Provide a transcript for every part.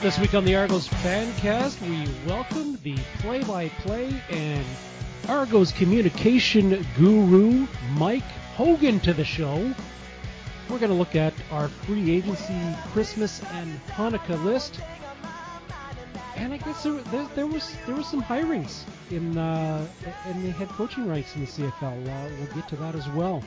This week on the Argos Fancast, we welcome the play-by-play and Argos communication guru Mike Hogan to the show. We're going to look at our free agency Christmas and Hanukkah list, and I guess there, there, there was there was some hirings in uh, in the head coaching ranks in the CFL. Uh, we'll get to that as well.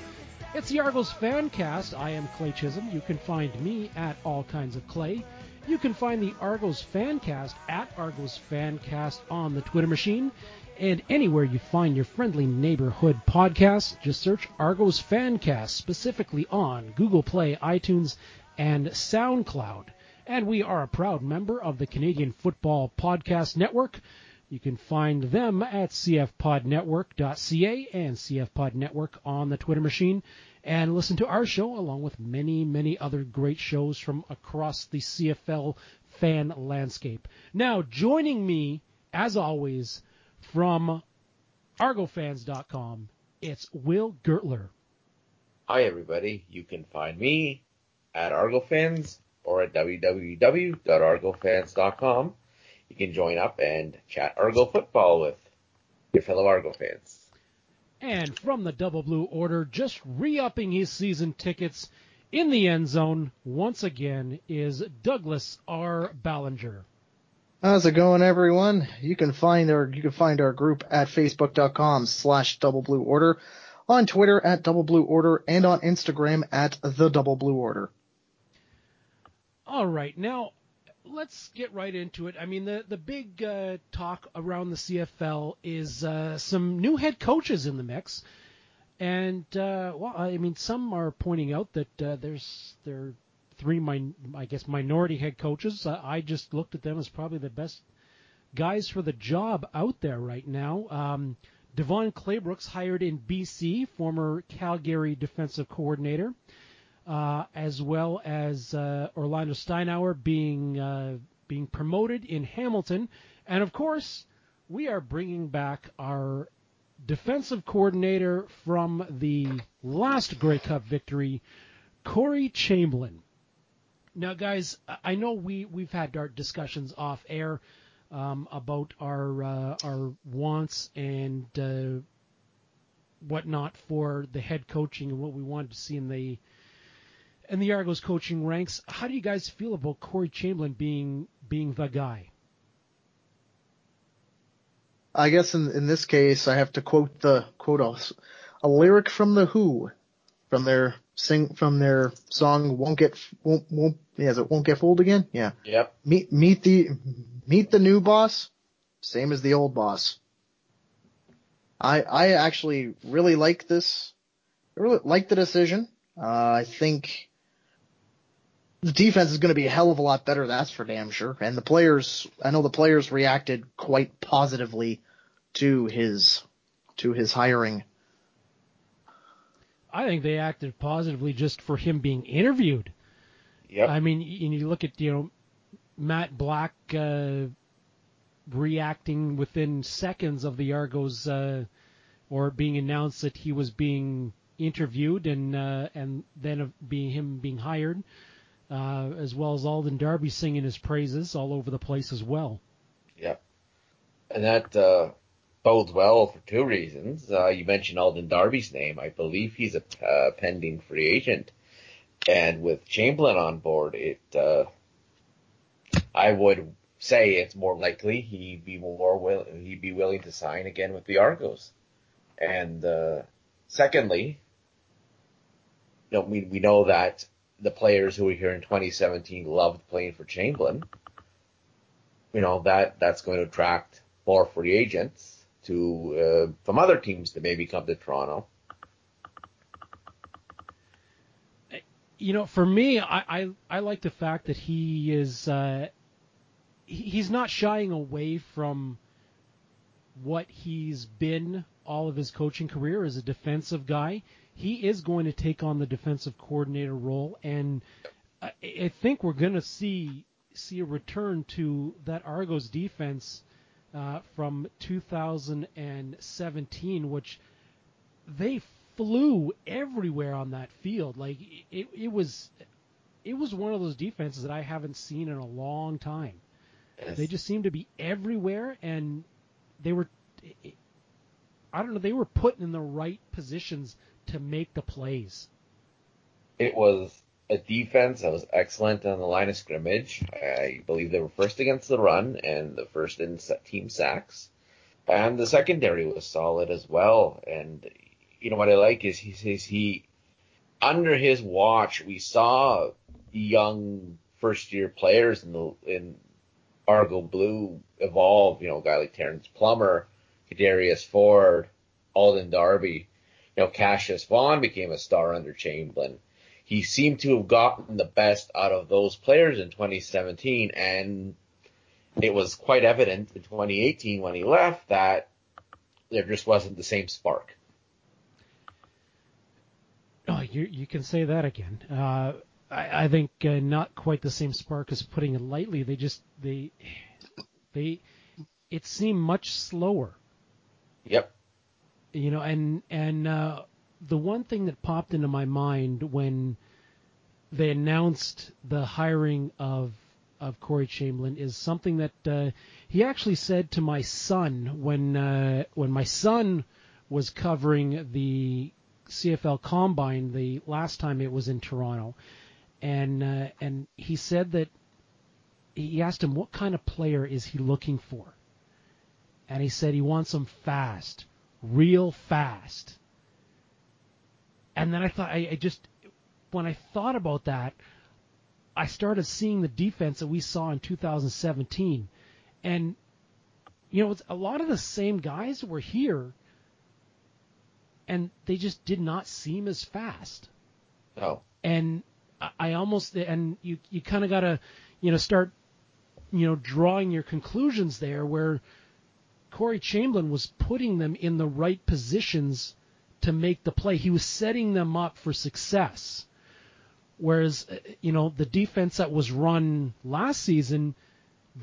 It's the Argos Fancast. I am Clay Chisholm. You can find me at All Kinds of Clay. You can find the Argos Fancast at Argos Fancast on the Twitter machine. And anywhere you find your friendly neighborhood podcast, just search Argos Fancast, specifically on Google Play, iTunes, and SoundCloud. And we are a proud member of the Canadian Football Podcast Network. You can find them at cfpodnetwork.ca and cfpodnetwork on the Twitter machine and listen to our show along with many, many other great shows from across the CFL fan landscape. Now, joining me, as always, from ArgoFans.com, it's Will Gertler. Hi, everybody. You can find me at ArgoFans or at www.argofans.com. You can join up and chat Argo football with your fellow Argo fans. And from the Double Blue Order, just re-upping his season tickets in the end zone once again is Douglas R. Ballinger. How's it going, everyone? You can find our you can find our group at facebook.com slash double blue order, on Twitter at double blue order, and on Instagram at the double blue order. All right, now let's get right into it. I mean, the the big uh, talk around the CFL is uh, some new head coaches in the mix, and uh, well, I mean, some are pointing out that uh, there's there are three, min- I guess, minority head coaches. Uh, I just looked at them as probably the best guys for the job out there right now. Um, Devon Claybrooks hired in BC, former Calgary defensive coordinator as well as uh, Orlando Steinauer being uh, being promoted in Hamilton, and of course we are bringing back our defensive coordinator from the last Grey Cup victory, Corey Chamblin. Now, guys, I know we we've had our discussions off air um, about our uh, our wants and uh, whatnot for the head coaching and what we wanted to see in the in the Argos coaching ranks. How do you guys feel about Corey Chamblin being being the guy? I guess in in this case, I have to quote the quote a, a lyric from the Who, from their sing from their song "Won't Get Won't Won't yeah, is it Won't Get Fooled Again?" Yeah. Yep. Meet meet the meet the new boss, same as the old boss. I I actually really like this. I really like the decision. Uh, I think the defense is going to be a hell of a lot better. That's for damn sure. And the players, I know the players reacted quite positively to his to his hiring. I think they acted positively just for him being interviewed. Yep. I mean, you look at you know Matt Black uh, reacting within seconds of the Argos uh, or being announced that he was being interviewed and uh, and then of being him being hired, uh, as well as Alden Darby singing his praises all over the place as well. Yep. And that uh, bodes well for two reasons. Uh, you mentioned Alden Darby's name. I believe he's a uh, pending free agent, and with Chamblin on board, it uh, I would say it's more likely he'd be more will he'd be willing to sign again with the Argos. And secondly, you know, we, we know that the players who were here in 2017 loved playing for Chamblin. You know, that, that's going to attract more free agents to, uh, from other teams to maybe come to Toronto. You know, for me, I, I, I like the fact that he is, uh, he's not shying away from what he's been all of his coaching career as a defensive guy he is going to take on the defensive coordinator role, and I, I think we're going to see see a return to that Argos defense uh, from 2017, which they flew everywhere on that field. Like it, it was, it was one of those defenses that I haven't seen in a long time. Yes. They just seemed to be everywhere, and they were, I don't know, they were put in the right positions to make the plays. It was a defense that was excellent on the line of scrimmage. I believe they were first against the run and the first in team sacks. And the secondary was solid as well. And you know what I like is he says he under his watch we saw young first year players in the in Argo Blue evolve, you know, a guy like Terrence Plummer, Qudarius Ford, Alden Darby, you know, Cassius Vaughn became a star under Chamblin. He seemed to have gotten the best out of those players in 2017 and it was quite evident in 2018 when he left that there just wasn't the same spark. Oh, you you can say that again. Uh, I, I think uh, not quite the same spark as putting it lightly. They just they they it seemed much slower. Yep. You know, and and uh, the one thing that popped into my mind when they announced the hiring of of Corey Chamblin is something that uh, he actually said to my son when uh, when my son was covering the CFL Combine the last time it was in Toronto, and uh, and he said that he asked him what kind of player is he looking for, and he said he wants him fast, real fast. And then I thought I, I just when I thought about that, I started seeing the defense that we saw in 2017, and you know it's a lot of the same guys were here, and they just did not seem as fast. No. And I- I almost and you you kind of got to you know start you know drawing your conclusions there where Corey Chamblin was putting them in the right positions to make the play. He was setting them up for success. Whereas, uh, you know, the defense that was run last season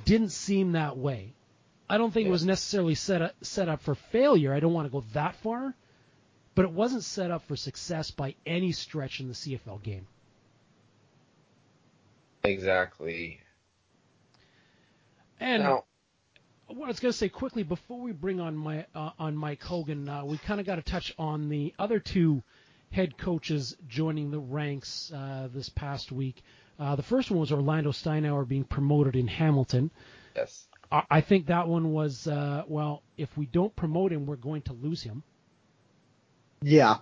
didn't seem that way. I don't think it was necessarily set up, set up for failure. I don't want to go that far, but it wasn't set up for success by any stretch in the CFL game. Exactly. And Now, what I was going to say quickly before we bring on my uh, on Mike Hogan, uh, we kind of got to touch on the other two head coaches joining the ranks uh, this past week. Uh, the first one was Orlando Steinauer being promoted in Hamilton. yes. I, I think that one was uh, well, if we don't promote him, we're going to lose him. Yeah,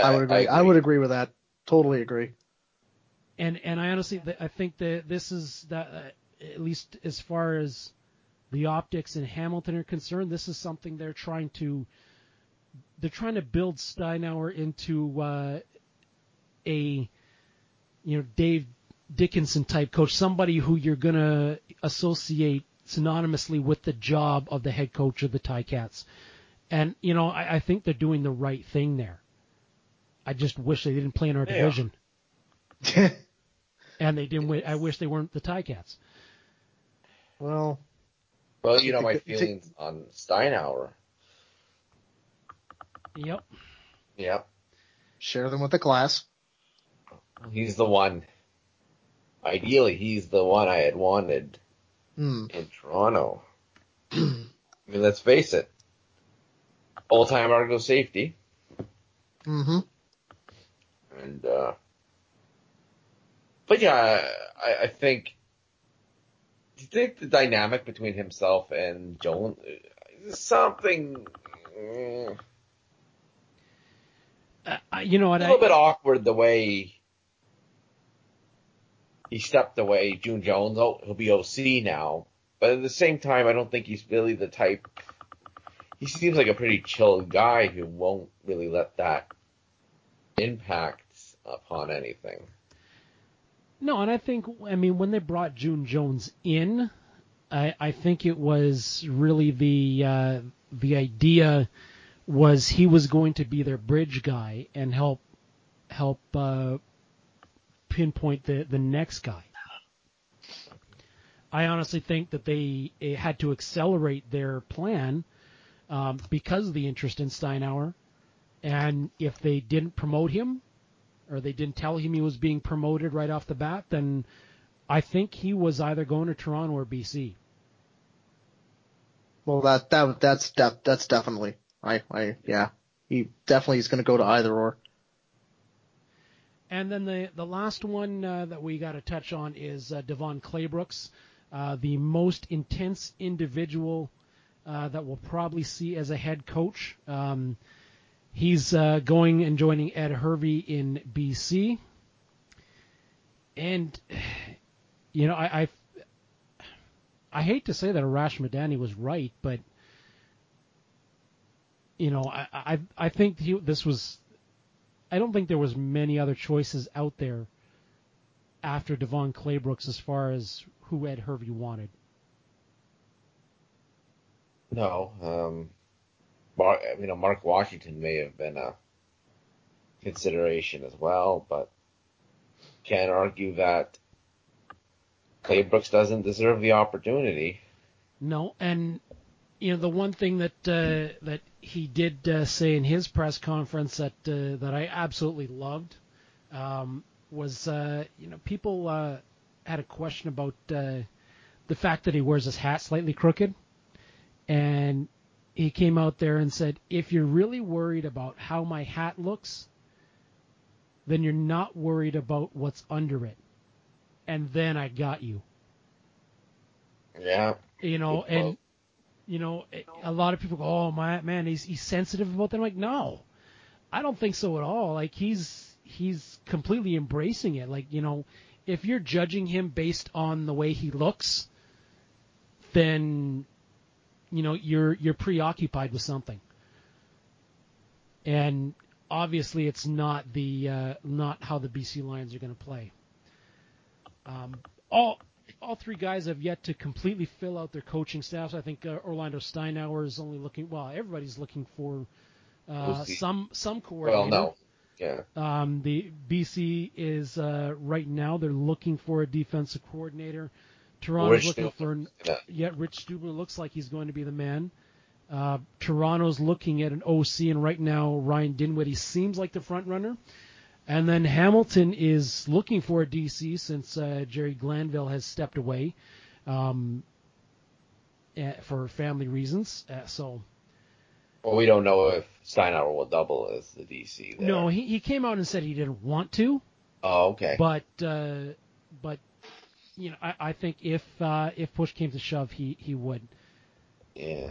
I would agree. I, would agree with that. Totally agree. And and I honestly I think that this is that uh, at least as far as the optics in Hamilton are concerned, this is something they're trying to they're trying to build Steinauer into uh, a you know Dave Dickenson type coach, somebody who you're gonna associate synonymously with the job of the head coach of the Ticats. And you know I, I think they're doing the right thing there. I just wish they didn't play in our Yeah. division, and they didn't. Win. I wish they weren't the Ticats. well, Well, you know my Take- take- feelings on Steinauer. Yep. Yep. share them with the class. He's the one. Ideally, he's the one I had wanted Hmm. in Toronto. I mean, let's face it. All time Argo safety. Mm-hmm. And, uh, but yeah, I, I think, do you think the dynamic between himself and Jones is something mm, Uh, you know what? a little I, bit awkward the way he stepped away. June Jones, oh, he'll be OC now, but at the same time, I don't think he's really the type. He seems like a pretty chill guy who won't really let that impact upon anything. No, and I think I mean when they brought June Jones in, I, I think it was really the uh, the idea was he was going to be their bridge guy and help help uh, pinpoint the the next guy. I honestly think that they had to accelerate their plan um, because of the interest in Steinauer, and if they didn't promote him, or they didn't tell him he was being promoted right off the bat, then I think he was either going to Toronto or BC. Well, that that that's def, that's definitely. I I yeah. He definitely is going to go to either or. And then the the last one uh, that we got to touch on is uh, Devon Claybrooks, uh, the most intense individual uh, that we'll probably see as a head coach. Um, he's uh, going and joining Ed Hervey in BC, and you know I, I I hate to say that Arash Madani was right, but you know I I, I think he, this was I don't think there was many other choices out there after Devon Claybrooks as far as who Ed Hervey wanted. No, um, Mark, you know, Mark Washington may have been a consideration as well, but can't argue that Claybrooks doesn't deserve the opportunity. No, and you know the one thing that uh, that he did uh, say in his press conference that uh, that I absolutely loved um, was uh, you know people uh, had a question about uh, the fact that he wears his hat slightly crooked, and he came out there and said if you're really worried about how my hat looks, then you're not worried about what's under it, and then I got you. Yeah. You know, and you know, a lot of people go, "Oh my man, he's he's sensitive about that." I'm like, no, I don't think so at all. Like he's he's completely embracing it. Like you know, if you're judging him based on the way he looks, then you know you're you're preoccupied with something. And obviously, it's not the uh, not how the BC Lions are going to play. Um, all all three guys have yet to completely fill out their coaching staffs. I think uh, Orlando Steinauer is only looking. Well, everybody's looking for uh, some some coordinator. Well, no. Yeah. Um, the BC is uh, right now they're looking for a defensive coordinator. Toronto's Rich looking for Yeah. Rich Stubler looks like he's going to be the man. Uh, Toronto's looking at an OC, and right now Ryan Dinwiddie seems like the front runner. And then Hamilton is looking for a DC since uh, Jerry Glanville has stepped away um, eh, for family reasons. Uh, so Well, we don't know if Steinauer will double as the DC. There. no, he, he came out and said he didn't want to, Oh, okay. but uh, but you know I, I think if uh, if push came to shove, he he would. yeah.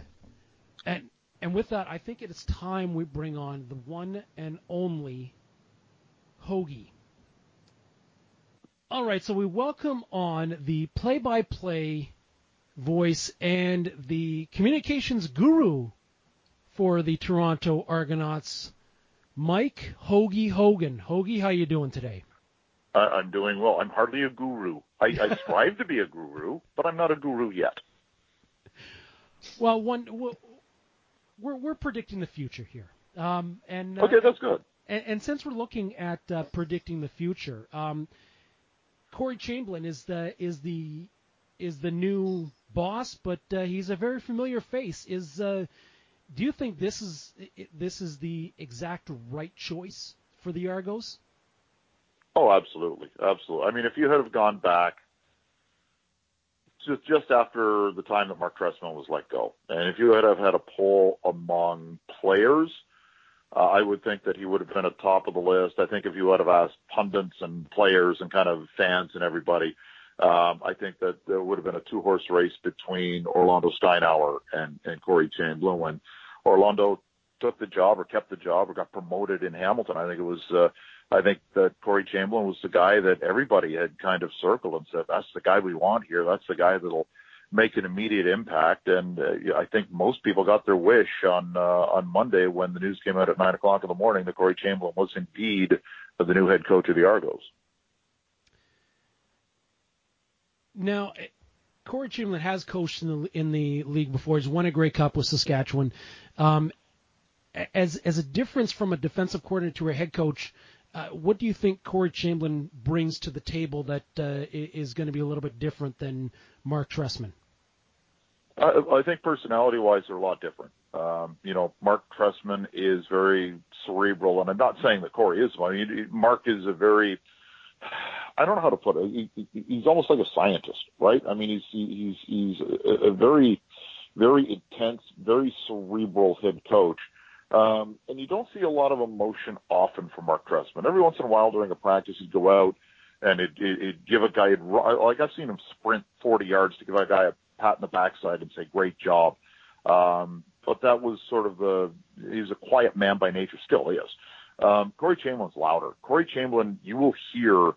And and with that, I think it is time we bring on the one and only Hoagie. All right, so we welcome on the play-by-play voice and the communications guru for the Toronto Argonauts, Mike Hoagie Hogan. Hoagie, how you doing today? I, I'm doing well. I'm hardly a guru. I, I strive to be a guru, but I'm not a guru yet. Well, one we're we're predicting the future here, um, and uh, Okay, that's good. And, and since we're looking at uh, predicting the future, um, Corey Chamblin is the is the is the new boss, but uh, he's a very familiar face. Is uh, do you think this is this is the exact right choice for the Argos? Oh, absolutely, absolutely. I mean, if you had have gone back just just after the time that Mark Trestman was let go, and if you had have had a poll among players, uh, I would think that he would have been at top of the list. I think if you would have asked pundits and players and kind of fans and everybody, um, I think that there would have been a two horse race between Orlando Steinauer and, and Corey Chamblin when Orlando took the job or kept the job or got promoted in Hamilton. I think it was, uh, I think that Corey Chamblin was the guy that everybody had kind of circled and said, that's the guy we want here. That's the guy that'll make an immediate impact. And uh, I think most people got their wish on, uh, on Monday when the news came out at nine o'clock in the morning that Corey Chamblin was indeed the new head coach of the Argos. Now, eh, Corey Chamblin has coached in the in the league before. He's won a Grey Cup with Saskatchewan. Um, as as a difference from a defensive coordinator to a head coach, uh, what do you think Corey Chamblin brings to the table that uh, is going to be a little bit different than Mark Trestman? I, I think personality-wise, they're a lot different. Um, you know, Mark Trestman is very cerebral, and I'm not saying that Corey is. I mean, Mark is a very, I don't know how to put it. He, he, he's almost like a scientist, right? I mean, he's he's he's a, a very very intense, very cerebral head coach. Um, and you don't see a lot of emotion often from Mark Trestman. Every once in a while during a practice, he'd go out and it it, it give a guy like I've seen him sprint 40 yards to give a guy a pat in the backside and say great job. Um, but that was sort of was a quiet man by nature, still is. Um, Corey Chamblin's louder. Corey Chamblin, you will hear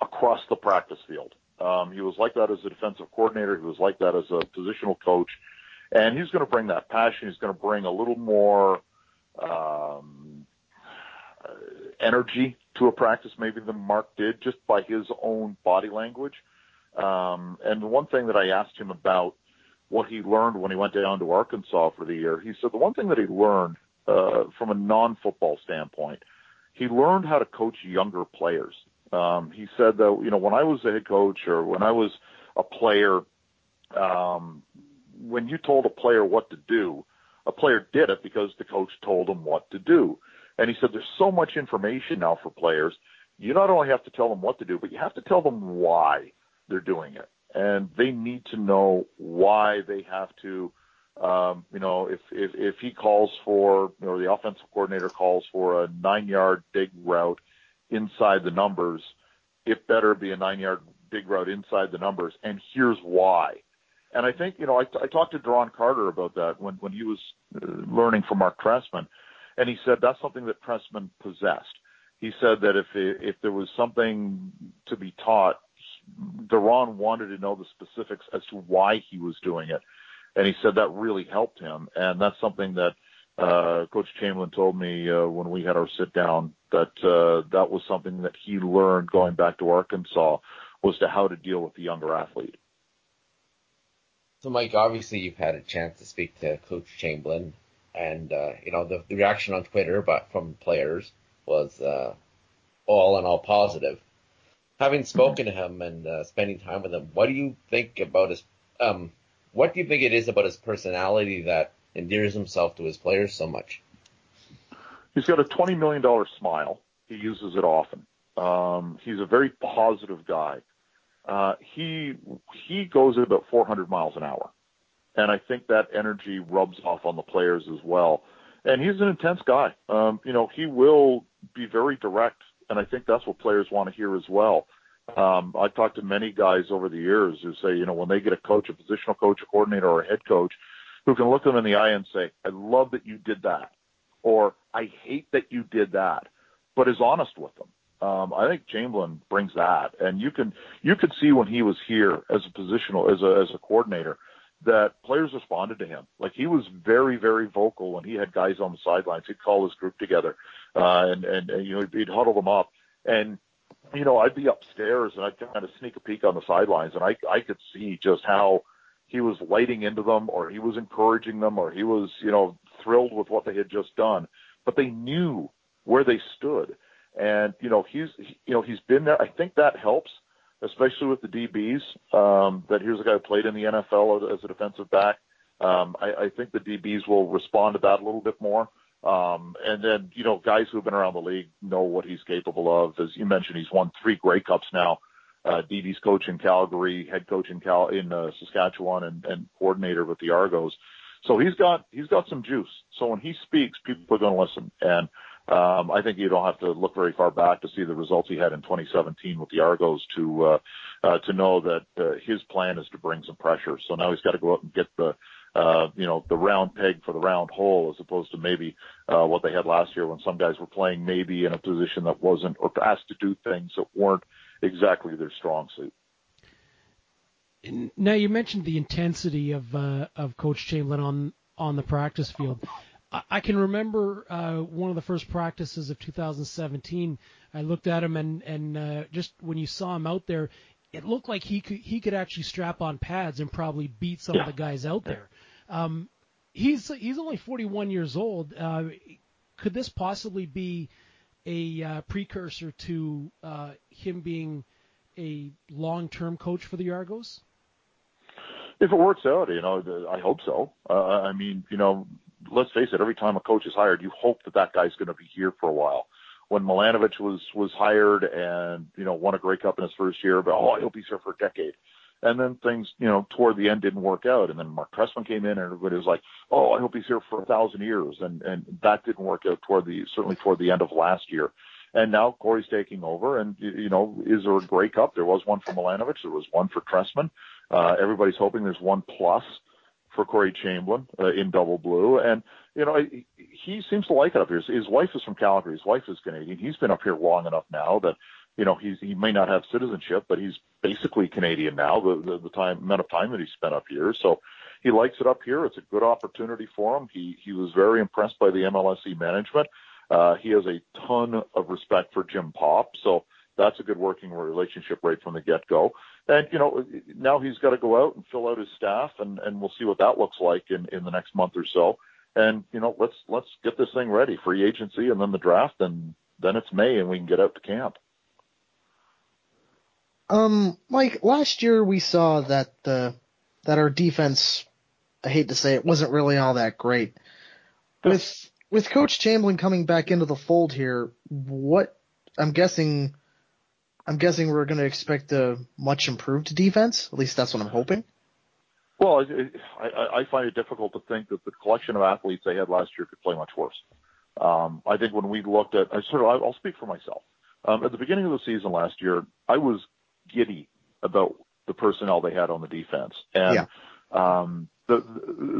across the practice field. Um, he was like that as a defensive coordinator. He was like that as a positional coach, and he's going to bring that passion. He's going to bring a little more um, uh, energy to a practice maybe than Mark did, just by his own body language. Um, and the one thing that I asked him about what he learned when he went down to Arkansas for the year, he said the one thing that he learned uh, from a non-football standpoint, he learned how to coach younger players. Um, he said that you know when I was a head coach or when I was a player, um, when you told a player what to do, a player did it because the coach told him what to do. And he said there's so much information now for players. You not only have to tell them what to do, but you have to tell them why they're doing it. And they need to know why they have to, um, you know, if, if, if he calls for, or the offensive coordinator calls for a nine yard dig route inside the numbers, it better be a nine yard dig route inside the numbers. And here's why. And I think, you know, I, I talked to Duron Carter about that when, when he was learning from Mark Trestman and he said that's something that Trestman possessed. He said that if if there was something to be taught, Duron wanted to know the specifics as to why he was doing it, and he said that really helped him. And that's something that uh, Coach Chamblin told me uh, when we had our sit down that uh, that was something that he learned going back to Arkansas was to how to deal with the younger athlete. So, Mike, obviously you've had a chance to speak to Coach Chamblin, and uh, you know the, the, reaction on Twitter, but from players was uh, all in all positive. Having spoken to him and uh, spending time with him, what do you think about his? Um, what do you think it is about his personality that endears himself to his players so much? He's got a twenty million dollar smile. He uses it often. Um, he's a very positive guy. Uh, he he goes at about 400 miles an hour and I think that energy rubs off on the players as well. And he's an intense guy. Um, you know, he will be very direct, and I think that's what players want to hear as well. Um, I've talked to many guys over the years who say, you know, when they get a coach, a positional coach, a coordinator, or a head coach who can look them in the eye and say, I love that you did that, or I hate that you did that, but is honest with them. Um, I think Chamblin brings that, and you can you could see when he was here as a positional as a as a coordinator that players responded to him. Like he was very, very vocal when he had guys on the sidelines. He'd call his group together, uh, and, and, and, you know, he'd huddle them up. And, you know, I'd be upstairs and I'd kind of sneak a peek on the sidelines and I, I could see just how he was lighting into them or he was encouraging them or he was, you know, thrilled with what they had just done, but they knew where they stood. And, you know, he's, you know, he's been there. I think that helps especially with the DBs. Um, that here's a guy who played in the NFL as a defensive back. Um, I, I think the DBs will respond to that a little bit more. Um, and then, you know, guys who've been around the league know what he's capable of. As you mentioned, he's won three Grey Cups now. Uh, DB's coach in Calgary, head coach in Cal in uh, Saskatchewan, and, and coordinator with the Argos. So he's got he's got some juice. So when he speaks, people are going to listen. And I think you don't have to look very far back to see the results he had in 2017 with the Argos to uh, uh, to know that uh, his plan is to bring some pressure. So now he's got to go out and get the you know the round peg for the round hole, as opposed to maybe what they had last year when some guys were playing maybe in a position that wasn't or asked to do things that weren't exactly their strong suit. Now you mentioned the intensity of of Coach Chamblin on on the practice field. I can remember uh, one of the first practices of 2017. I looked at him and and uh, just when you saw him out there, it looked like he could he could actually strap on pads and probably beat some yeah. of the guys out there. Um, he's he's only 41 years old. Uh, could this possibly be a uh, precursor to uh, him being a long-term coach for the Argos? If it works out, you know, I hope so. Uh, I mean, you know, let's face it, every time a coach is hired, you hope that that guy's going to be here for a while. When Milanovich was was hired and you know won a Grey Cup in his first year, but oh, hope he's here for a decade. And then things, you know, toward the end didn't work out. And then Mark Trestman came in and everybody was like, oh, I hope he's here for a thousand years. And, and that didn't work out toward the, certainly toward the end of last year. And now Corey's taking over and, you know, is there a Grey Cup? There was one for Milanovich. There was one for Trestman. Uh, everybody's hoping there's one plus for Corey Chamblin uh, in double blue. And, you know, he, seems to like it up here. His, wife is from Calgary. His wife is Canadian. He's been up here long enough now that, you know, he's, he may not have citizenship, but he's basically Canadian now, the, the, the time, amount of time that he spent up here. So he likes it up here. It's a good opportunity for him. He, he was very impressed by the MLSE management. Uh, he has a ton of respect for Jim Popp. So, that's a good working relationship right from the get go. And you know, now he's got to go out and fill out his staff, and we'll see what that looks like in the next month or so. And you know, let's let's get this thing ready, free agency, and then the draft, and then it's May, and we can get out to camp. Um, Mike, last year we saw that the that our defense, I hate to say it, wasn't really all that great. With with Coach Chamblin coming back into the fold here, what I'm guessing I'm guessing we're going to expect a much improved defense. At least that's what I'm hoping. Well, I, I find it difficult to think that the collection of athletes they had last year could play much worse. Um, I think when we looked at, I sort of, I'll speak for myself. Um, at the beginning of the season last year, I was giddy about the personnel they had on the defense, and yeah. um, the,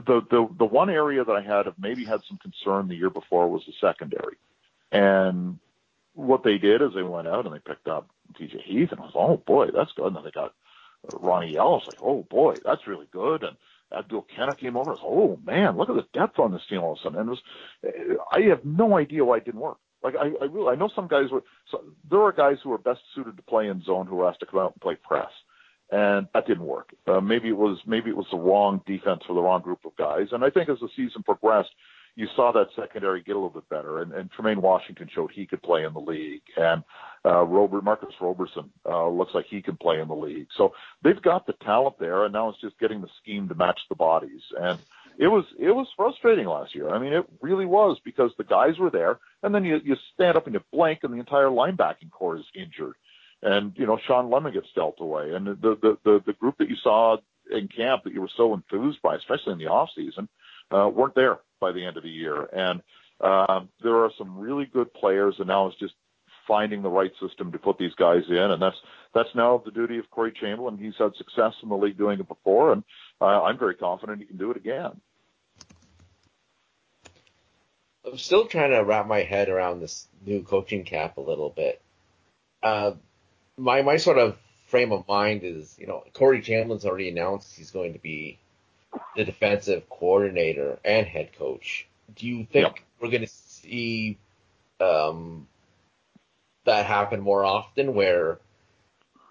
the the the one area that I had of maybe had some concern the year before was the secondary, and what they did is they went out and they picked up TJ Heath, and I was, like, oh boy, that's good. And then they got Ronnie Ellis, like, oh boy, that's really good. And Abdul Kanneh came over. I was, like, oh man, look at the depth on this team all of a sudden. And it was, I have no idea why it didn't work. Like I, I really, I know some guys were. So there are guys who are best suited to play in zone who were asked to come out and play press, and that didn't work. Uh, maybe it was maybe it was the wrong defense for the wrong group of guys. And I think as the season progressed, you saw that secondary get a little bit better, and, and Trumaine Washington showed he could play in the league, and uh, Robert Marcus Roberson uh, looks like he can play in the league. So they've got the talent there, and now it's just getting the scheme to match the bodies. And it was it was frustrating last year. I mean, it really was because the guys were there, and then you you stand up and you blink, and the entire linebacking corps is injured, and you know Shawn Lemon gets dealt away, and the the the, the group that you saw in camp that you were so enthused by, especially in the off season, uh, weren't there by the end of the year. And um, there are some really good players, and now it's just finding the right system to put these guys in, and that's that's now the duty of Corey Chamblin. He's had success in the league doing it before, and uh, I'm very confident he can do it again. I'm still trying to wrap my head around this new coaching cap a little bit. Uh, my my sort of frame of mind is, you know, Corey Chamblin's already announced he's going to be the defensive coordinator and head coach. Do you think yep. we're going to see um, that happen more often, where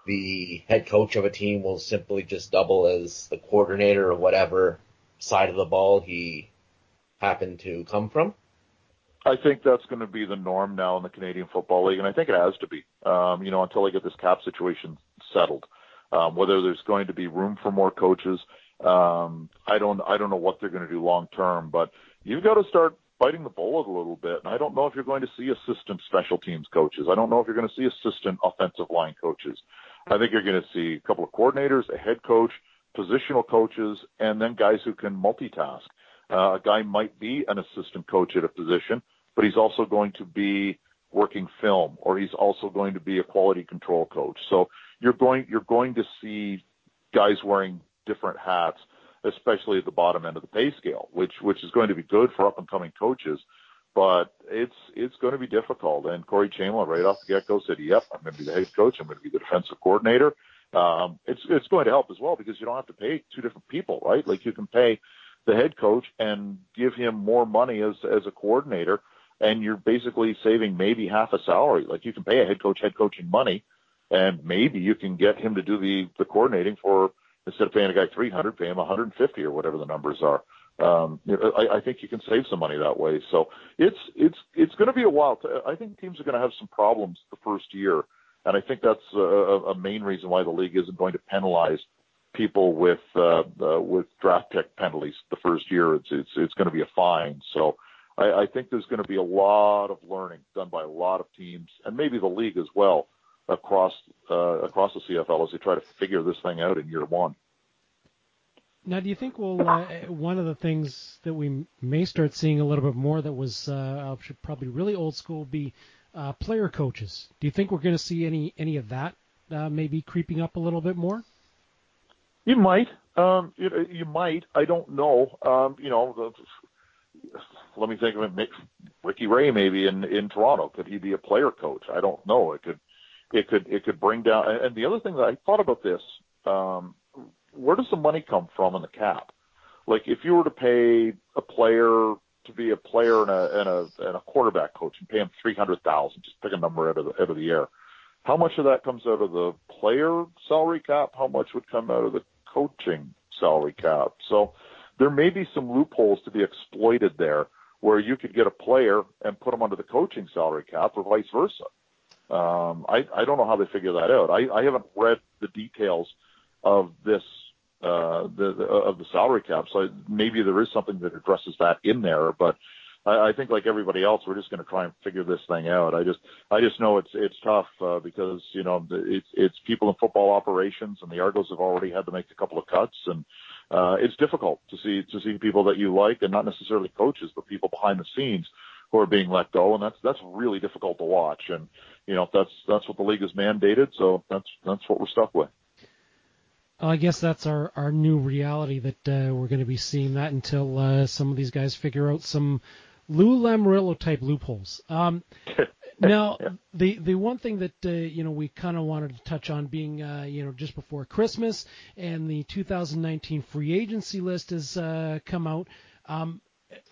the head coach of a team will simply just double as the coordinator or whatever side of the ball he happened to come from? I think that's going to be the norm now in the Canadian Football League, and I think it has to be. Um, you know, until they get this cap situation settled, um, whether there's going to be room for more coaches. Um, I don't I don't know what they're going to do long term, but you've got to start biting the bullet a little bit. And I don't know if you're going to see assistant special teams coaches. I don't know if you're going to see assistant offensive line coaches. I think you're going to see a couple of coordinators, a head coach, positional coaches, and then guys who can multitask. Uh, a guy might be an assistant coach at a position, but he's also going to be working film, or he's also going to be a quality control coach. So you're going you're going to see guys wearing different hats, especially at the bottom end of the pay scale, which which is going to be good for up and coming coaches. But it's it's going to be difficult. And Corey Chamblin, right off the get go, said, "Yep, I'm going to be the head coach. I'm going to be the defensive coordinator." Um, it's it's going to help as well because you don't have to pay two different people, right? Like you can pay the head coach and give him more money as as a coordinator, and you're basically saving maybe half a salary. Like you can pay a head coach head coaching money, and maybe you can get him to do the the coordinating for instead of paying a guy 300, pay him 150 or whatever the numbers are. Um, I, I think you can save some money that way. So it's it's it's going to be a while. To, I think teams are going to have some problems the first year, and I think that's a, a main reason why the league isn't going to penalize people with uh, uh, with draft pick penalties the first year. It's it's it's going to be a fine. So I, I think there's going to be a lot of learning done by a lot of teams and maybe the league as well across uh, across the CFL as they try to figure this thing out in year one. Now, do you think we'll uh, one of the things that we may start seeing a little bit more that was uh, probably really old school be uh, player coaches? Do you think we're going to see any any of that uh, maybe creeping up a little bit more? You might. Um, you, you might. I don't know. Um, you know, the, let me think of it. Ricky Ray maybe in in Toronto. Could he be a player coach? I don't know. It could. It could. It could bring down. And the other thing that I thought about this. Um, where does the money come from in the cap? Like if you were to pay a player to be a player and a and a and a quarterback coach and pay him three hundred thousand, just pick a number out of the out of the air. How much of that comes out of the player salary cap? How much would come out of the coaching salary cap? So there may be some loopholes to be exploited there where you could get a player and put them under the coaching salary cap or vice versa. Um, I, I don't know how they figure that out. I, I haven't read the details of this uh, the, the of the salary cap. So maybe there is something that addresses that in there, but I, I think like everybody else, we're just going to try and figure this thing out. I just I just know it's it's tough uh, because you know it's it's people in football operations, and the Argos have already had to make a couple of cuts, and uh, it's difficult to see to see people that you like, and not necessarily coaches, but people behind the scenes who are being let go, and that's that's really difficult to watch. And you know that's that's what the league has mandated, so that's that's what we're stuck with. Well, I guess that's our, our new reality that uh, we're going to be seeing that until uh, some of these guys figure out some Lou Lamoriello type loopholes. Um, now, yeah. the the one thing that uh, you know we kind of wanted to touch on being uh, you know just before Christmas and the 2019 free agency list has uh, come out. Um,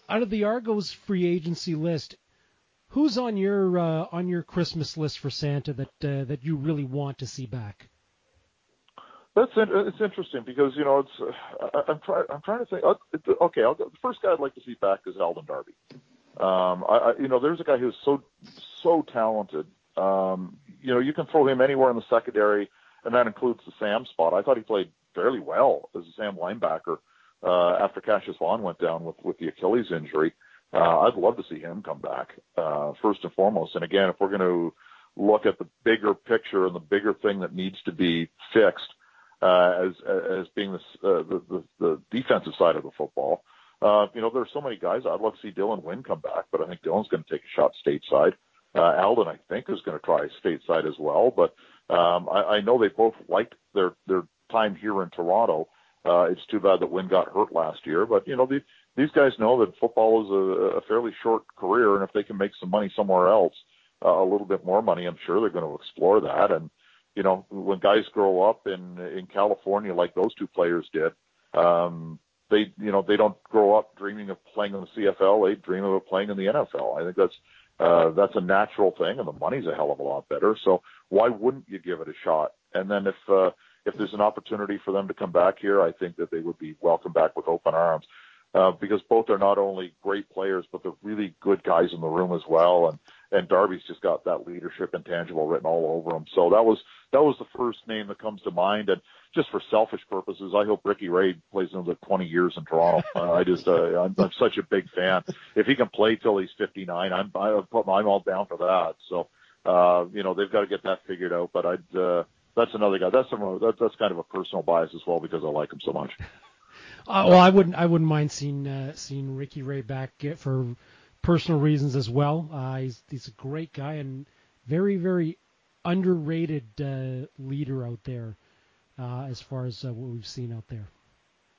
out of the Argos free agency list, who's on your uh, on your Christmas list for Santa that uh, that you really want to see back? That's in, it's interesting because you know it's uh, I'm trying I'm trying to think. Uh, okay, I'll the first guy I'd like to see back is Alden Darby. Um, I, I you know there's a guy who's so so talented. Um, you know you can throw him anywhere in the secondary, and that includes the Sam spot. I thought he played fairly well as a Sam linebacker uh, after Cassius Vaughn went down with with the Achilles injury. Uh, I'd love to see him come back uh, first and foremost. And again, if we're going to look at the bigger picture and the bigger thing that needs to be fixed uh, as as being the, uh, the, the the defensive side of the football. Uh, you know, there's so many guys. I'd love to see Dylan Wynn come back, but I think Dylan's going to take a shot stateside. Uh, Alden, I think, is going to try stateside as well. But um, I, I know they both liked their their time here in Toronto. Uh, it's too bad that Wynn got hurt last year, but you know the, these guys know that football is a, a fairly short career, and if they can make some money somewhere else, uh, a little bit more money, I'm sure they're going to explore that. And you know, when guys grow up in in California like those two players did, um, they you know they don't grow up dreaming of playing in the CFL. They dream of playing in the NFL. I think that's uh, that's a natural thing, and the money's a hell of a lot better. So why wouldn't you give it a shot? And then if uh, if there's an opportunity for them to come back here, I think that they would be welcome back with open arms. Uh, because both are not only great players, but they're really good guys in the room as well. And and Darby's just got that leadership intangible written all over him. So that was that was the first name that comes to mind. And just for selfish purposes, I hope Ricky Ray plays another 20 years in Toronto. Uh, I just uh, I'm, I'm such a big fan. If he can play till he's 59, I'm I'm all down for that. So uh, you know they've got to get that figured out. But I'd uh, that's another guy. That's some that, that's kind of a personal bias as well because I like him so much. Uh, well, I wouldn't I wouldn't mind seeing uh, seeing Ricky Ray back for personal reasons as well. Uh, he's he's a great guy and very very underrated uh, leader out there uh, as far as uh, what we've seen out there.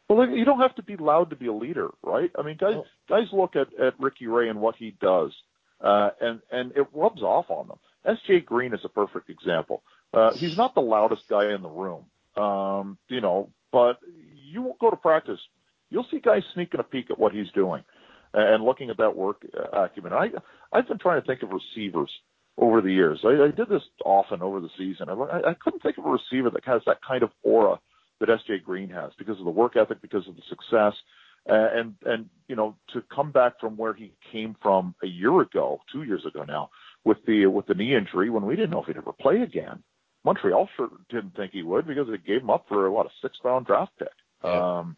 Well, you don't have to be loud to be a leader, right? I mean, guys oh. guys look at, at Ricky Ray and what he does, uh, and and it rubs off on them. S.J. Green is a perfect example. Uh, he's not the loudest guy in the room, um, you know, but you won't go to practice. You'll see guys sneaking a peek at what he's doing and looking at that work acumen. I I've been trying to think of receivers over the years. I, I did this often over the season. I, I couldn't think of a receiver that has that kind of aura that SJ Green has because of the work ethic, because of the success, and and you know to come back from where he came from a year ago, two years ago now, with the with the knee injury when we didn't know if he'd ever play again. Montreal sure didn't think he would because they gave him up for what a sixth round draft pick. Yeah. Um,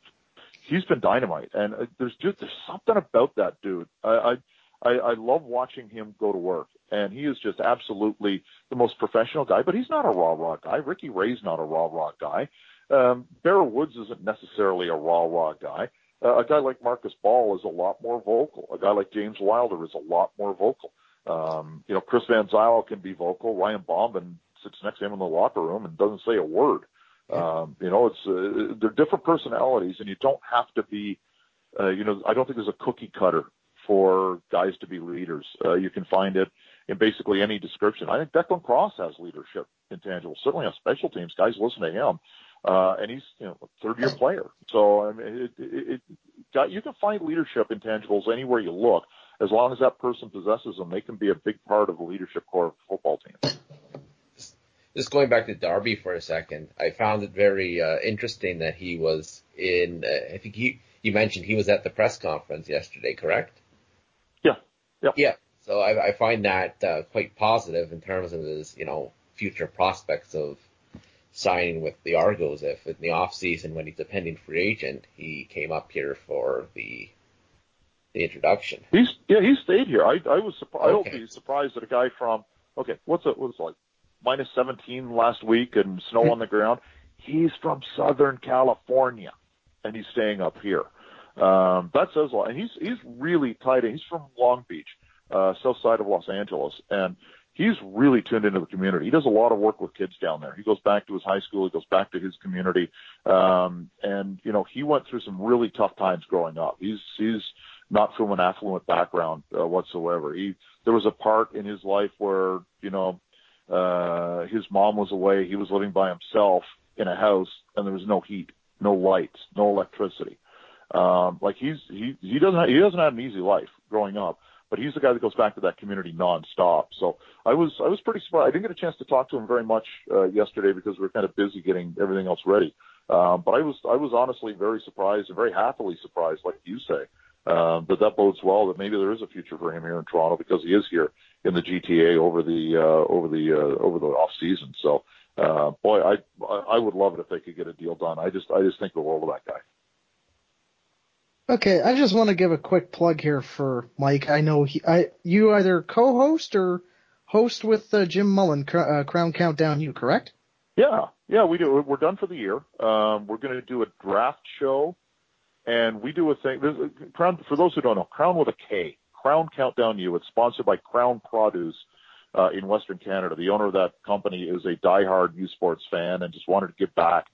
he's been dynamite, and uh, there's just there's something about that dude. I, I I, love watching him go to work, and he is just absolutely the most professional guy. But he's not a raw raw guy. Ricky Ray's not a raw raw guy. Um, Bear Woods isn't necessarily a raw raw guy. Uh, a guy like Marcus Ball is a lot more vocal. A guy like James Wilder is a lot more vocal. Um, you know, Chris Van Zyl can be vocal. Ryan Bomben sits next to him in the locker room and doesn't say a word. Um, you know, it's uh, they're different personalities, and you don't have to be. Uh, you know, I don't think there's a cookie cutter for guys to be leaders. Uh, you can find it in basically any description. I think Declan Cross has leadership intangibles, certainly on special teams. Guys listen to him, uh, and he's you know a third year player. So I mean, it, it, it, you can find leadership intangibles anywhere you look, as long as that person possesses them. They can be a big part of the leadership core of a football team just going back to Darby for a second, I found it very uh, interesting that he was in. Uh, I think he you mentioned he was at the press conference yesterday, correct? Yeah. Yeah. Yeah. So I, I find that uh, quite positive in terms of his, you know, future prospects of signing with the Argos. If in the off season when he's a pending free agent, he came up here for the the introduction. He's yeah, he stayed here. I I was surprised. Okay. I don't be surprised that a guy from okay, what's it what's it like minus 17 last week and snow on the ground. He's from Southern California and he's staying up here. Um, that says a lot. And he's, he's really tight. In he's from Long Beach, uh, south side of Los Angeles. And he's really tuned into the community. He does a lot of work with kids down there. He goes back to his high school. He goes back to his community. Um, and, you know, he went through some really tough times growing up. He's, he's not from an affluent background uh, whatsoever. He, there was a part in his life where, you know, uh, his mom was away. He was living by himself in a house, and there was no heat, no lights, no electricity. Um, like he's he he doesn't have, he doesn't have an easy life growing up, but he's the guy that goes back to that community nonstop. So I was I was pretty surprised. I didn't get a chance to talk to him very much uh, yesterday because we were kind of busy getting everything else ready. Um, but I was I was honestly very surprised and very happily surprised, like you say, uh, that that bodes well that maybe there is a future for him here in Toronto because he is here in the GTA over the uh, over the uh, over the off season. So, uh, boy, I I would love it if they could get a deal done. I just I just think the world of that guy. Okay, I just want to give a quick plug here for Mike. I know he, I you either co-host or host with uh, Jim Mullin, uh, Krown Countdown U correct? Yeah, yeah, we do. We're done for the year. Um, we're going to do a draft show and we do a thing. Krown, for those who don't know, Krown with a K, Krown Countdown U. It's sponsored by Krown Produce uh, in Western Canada. The owner of that company is a diehard U Sports fan and just wanted to give back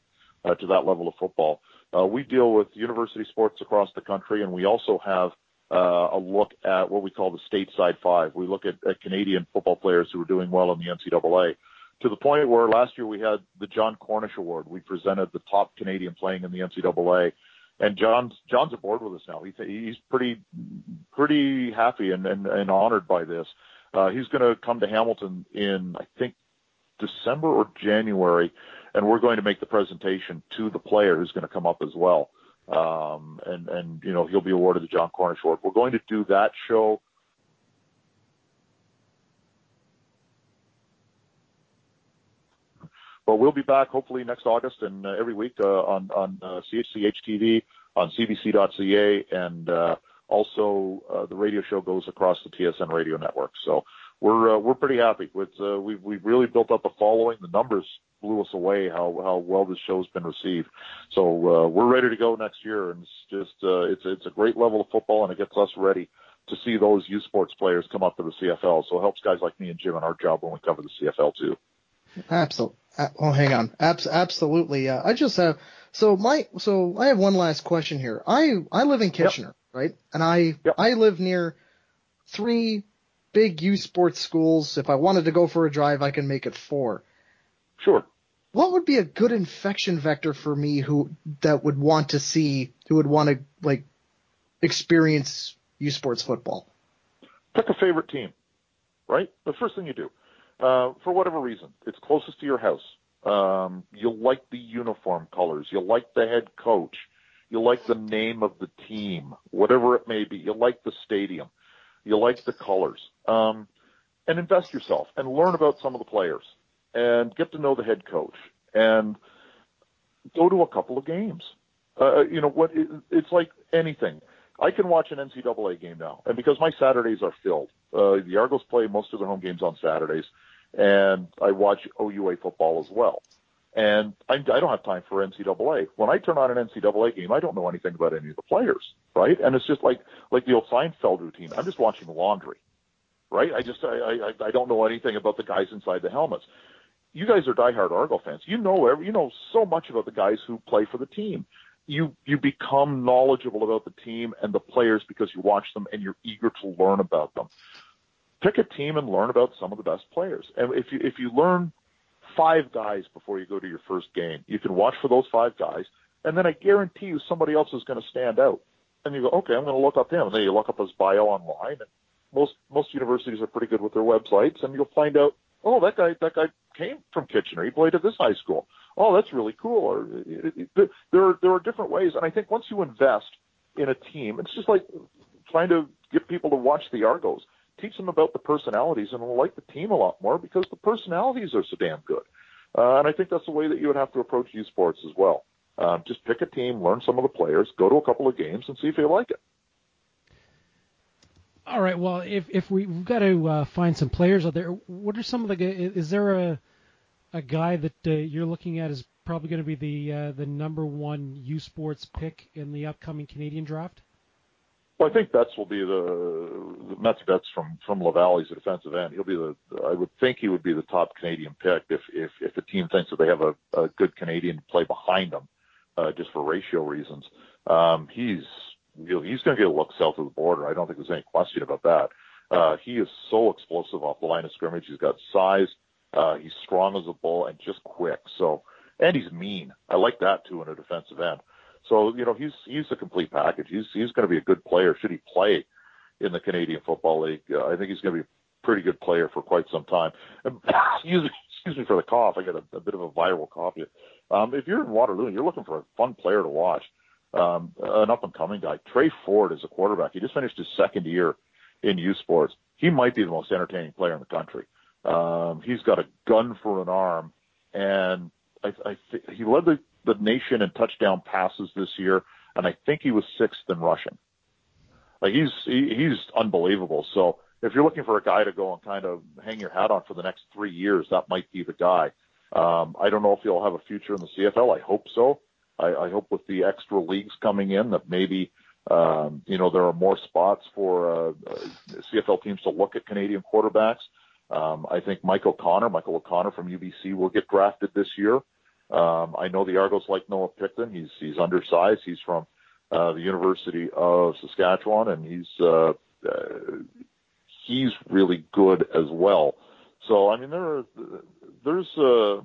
uh, to that level of football. Uh, we deal with university sports across the country, and we also have uh, a look at what we call the stateside five. We look at, at Canadian football players who are doing well in the NCAA to the point where last year we had the Jon Cornish Award. We presented the top Canadian playing in the NCAA and John's John's aboard with us now. He's he's pretty pretty happy and and, and honored by this. Uh, he's going to come to Hamilton in I think December or January, and we're going to make the presentation to the player who's going to come up as well. Um, and and you know he'll be awarded the Jon Cornish Award. We're going to do that show But we'll be back hopefully next August and uh, every week uh, on uh, CHCH TV, on CBC.ca, and uh, also uh, the radio show goes across the TSN radio network. So we're uh, we're pretty happy uh, we've really built up a following. The numbers blew us away how well this show's been received. So uh, we're ready to go next year, and it's just uh, it's it's a great level of football, and it gets us ready to see those U Sports players come up to the CFL. So it helps guys like me and Jim in our job when we cover the CFL too. Absolutely. Oh, hang on. Abs- absolutely. Uh, I just have so my so I have one last question here. I I live in Kitchener, yep. right? And I yep. I live near three big U Sports schools. If I wanted to go for a drive, I can make it four. Sure. What would be a good infection vector for me who that would want to see who would want to like experience U Sports football? Pick a favorite team, right? The first thing you do uh, for whatever reason. It's closest to your house. Um, you'll like the uniform colors. You'll like the head coach. You'll like the name of the team, whatever it may be. You'll like the stadium. You'll like the colors. Um, and invest yourself and learn about some of the players and get to know the head coach and go to a couple of games. Uh, you know what? It, it's like anything. I can watch an NCAA game now, and because my Saturdays are filled, uh, the Argos play most of their home games on Saturdays, and I watch OUA football as well. And I, I don't have time for NCAA. When I turn on an NCAA game, I don't know anything about any of the players, right? And it's just like like the old Seinfeld routine. I'm just watching laundry, right? I just I I, I don't know anything about the guys inside the helmets. You guys are diehard Argo fans. You know every, you know so much about the guys who play for the team. You you become knowledgeable about the team and the players because you watch them and you're eager to learn about them. Pick a team and learn about some of the best players. And if you if you learn five guys before you go to your first game. You can watch for those five guys, and then I guarantee you somebody else is going to stand out. And you go, okay, I'm going to look up him. And then you look up his bio online. And most most universities are pretty good with their websites, and you'll find out, oh, that guy that guy came from Kitchener. He played at this high school. Oh, that's really cool. Or there are there are different ways, and I think once you invest in a team, it's just like trying to get people to watch the Argos teach them about the personalities and they'll like the team a lot more because the personalities are so damn good. Uh, and I think that's the way that you would have to approach U Sports as well. Um, just pick a team, learn some of the players, go to a couple of games, and see if you like it. All right. Well, if if we, have got to uh, find some players out there, what are some of the? Is there a a guy that uh, you're looking at is probably going to be the uh, the number one U Sports pick in the upcoming Canadian draft? Well, I think Betts will be the, the Matthew Betts from from Laval. He's a defensive end. He'll be the. I would think he would be the top Canadian pick if if the team thinks that they have a, good Canadian to play behind them, uh, just for ratio reasons. Um, he's he's to get a look south of the border. I don't think there's any question about that. Uh, he is so explosive off the line of scrimmage. He's got size. Uh, he's strong as a bull and just quick. So, and he's mean. I like that too in a defensive end. So you know he's he's a complete package. He's he's going to be a good player. Should he play in the Canadian Football League? Uh, I think he's going to be a pretty good player for quite some time. Excuse me, excuse me for the cough. I got a, a bit of a viral cough. Um, if you're in Waterloo and you're looking for a fun player to watch, um, an up and coming guy, Tre Ford is a quarterback. He just finished his second year in U Sports. He might be the most entertaining player in the country. Um, he's got a gun for an arm, and I, I th- he led the the nation in touchdown passes this year, and I think he was sixth in rushing. Like he's he, he's unbelievable. So if you're looking for a guy to go and kind of hang your hat on for the next three years, that might be the guy. Um, I don't know if he'll have a future in the CFL. I hope so. I, I hope with the extra leagues coming in that maybe um, you know there are more spots for uh, uh, CFL teams to look at Canadian quarterbacks. Um, I think Mike O'Connor, Michael O'Connor from UBC, will get drafted this year. Um, I know the Argos like Noah Picton. He's he's undersized. He's from uh, the University of Saskatchewan, and he's uh, uh, he's really good as well. So I mean, there are there's uh,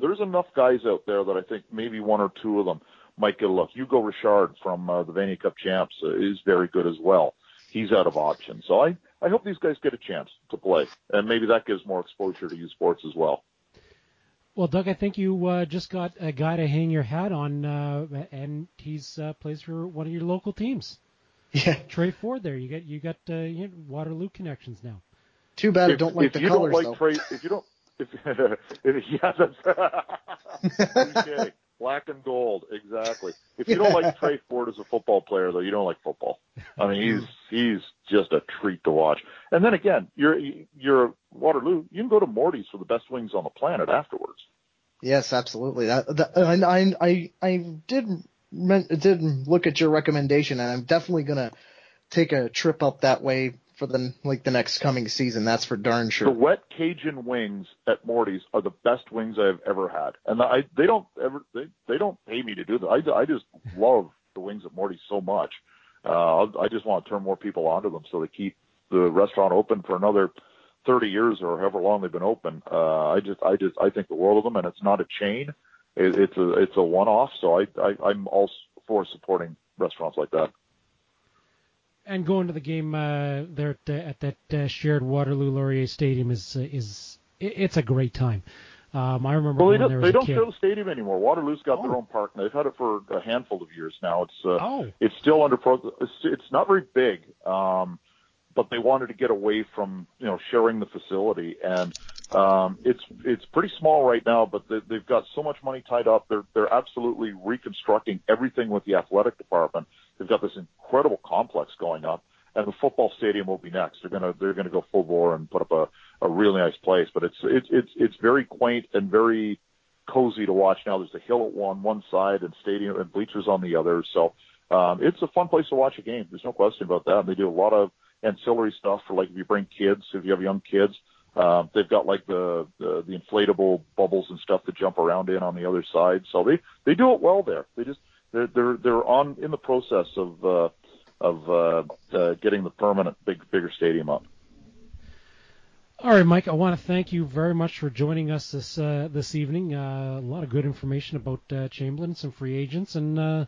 there's enough guys out there that I think maybe one or two of them might get a look. Hugo Richard from uh, the Vanier Cup champs uh, is very good as well. He's out of options, so I I hope these guys get a chance to play, and maybe that gives more exposure to U Sports as well. Well, Doug, I think you uh, just got a guy to hang your hat on, uh, and he's uh, plays for one of your local teams. Yeah, Tre Ford. There, you got you got uh, you know, Waterloo connections now. Too bad if, I don't like if the you colors don't though. like Tre, if you don't, if, if yeah, that's okay. Black and gold, exactly. If you don't like Tre Ford as a football player, though, you don't like football. I mean, he's he's just a treat to watch. And then again, you're you're Waterloo. You can go to Morty's for the best wings on the planet afterwards. Yes, absolutely. That, that I I I did did look at your recommendation, and I'm definitely gonna take a trip up that way for the like the next coming season. That's for darn sure. The wet Cajun wings at Morty's are the best wings I've ever had, and I they don't ever they they don't pay me to do that. I I just love the wings at Morty's so much. Uh, I just want to turn more people onto them so they keep the restaurant open for another 30 years or however long they've been open. Uh, I just, I just, I think the world of them, and it's not a chain. It, it's a, it's a one-off. So I, I, I'm all for supporting restaurants like that. And going to the game uh, there at, at that uh, shared Waterloo Laurier Stadium is uh, is it's a great time. Um, I remember well, they there they don't kid. share the stadium anymore. Waterloo's got Oh. their own park, and they've had it for a handful of years now. It's uh, Oh. it's still under pro. It's, it's not very big, um, but they wanted to get away from you know sharing the facility, and Um, it's it's pretty small right now, but they, they've got so much money tied up. They're they're absolutely reconstructing everything with the athletic department. They've got this incredible complex going up, and the football stadium will be next. They're gonna they're gonna go full bore and put up a a really nice place. But it's it's it's it's very quaint and very cozy to watch. Now there's a hill at one one side and stadium and bleachers on the other. So um, it's a fun place to watch a game. There's no question about that. They do a lot of ancillary stuff for like if you bring kids, if you have young kids. Um, they've got like the, the the inflatable bubbles and stuff to jump around in on the other side. So they they do it well there. They just they're they're they're on in the process of uh, of uh, uh, getting the permanent big bigger stadium up. All right, Mike. I want to thank you very much for joining us this uh, this evening. Uh, a lot of good information about uh, Chamblin, and some free agents, and uh,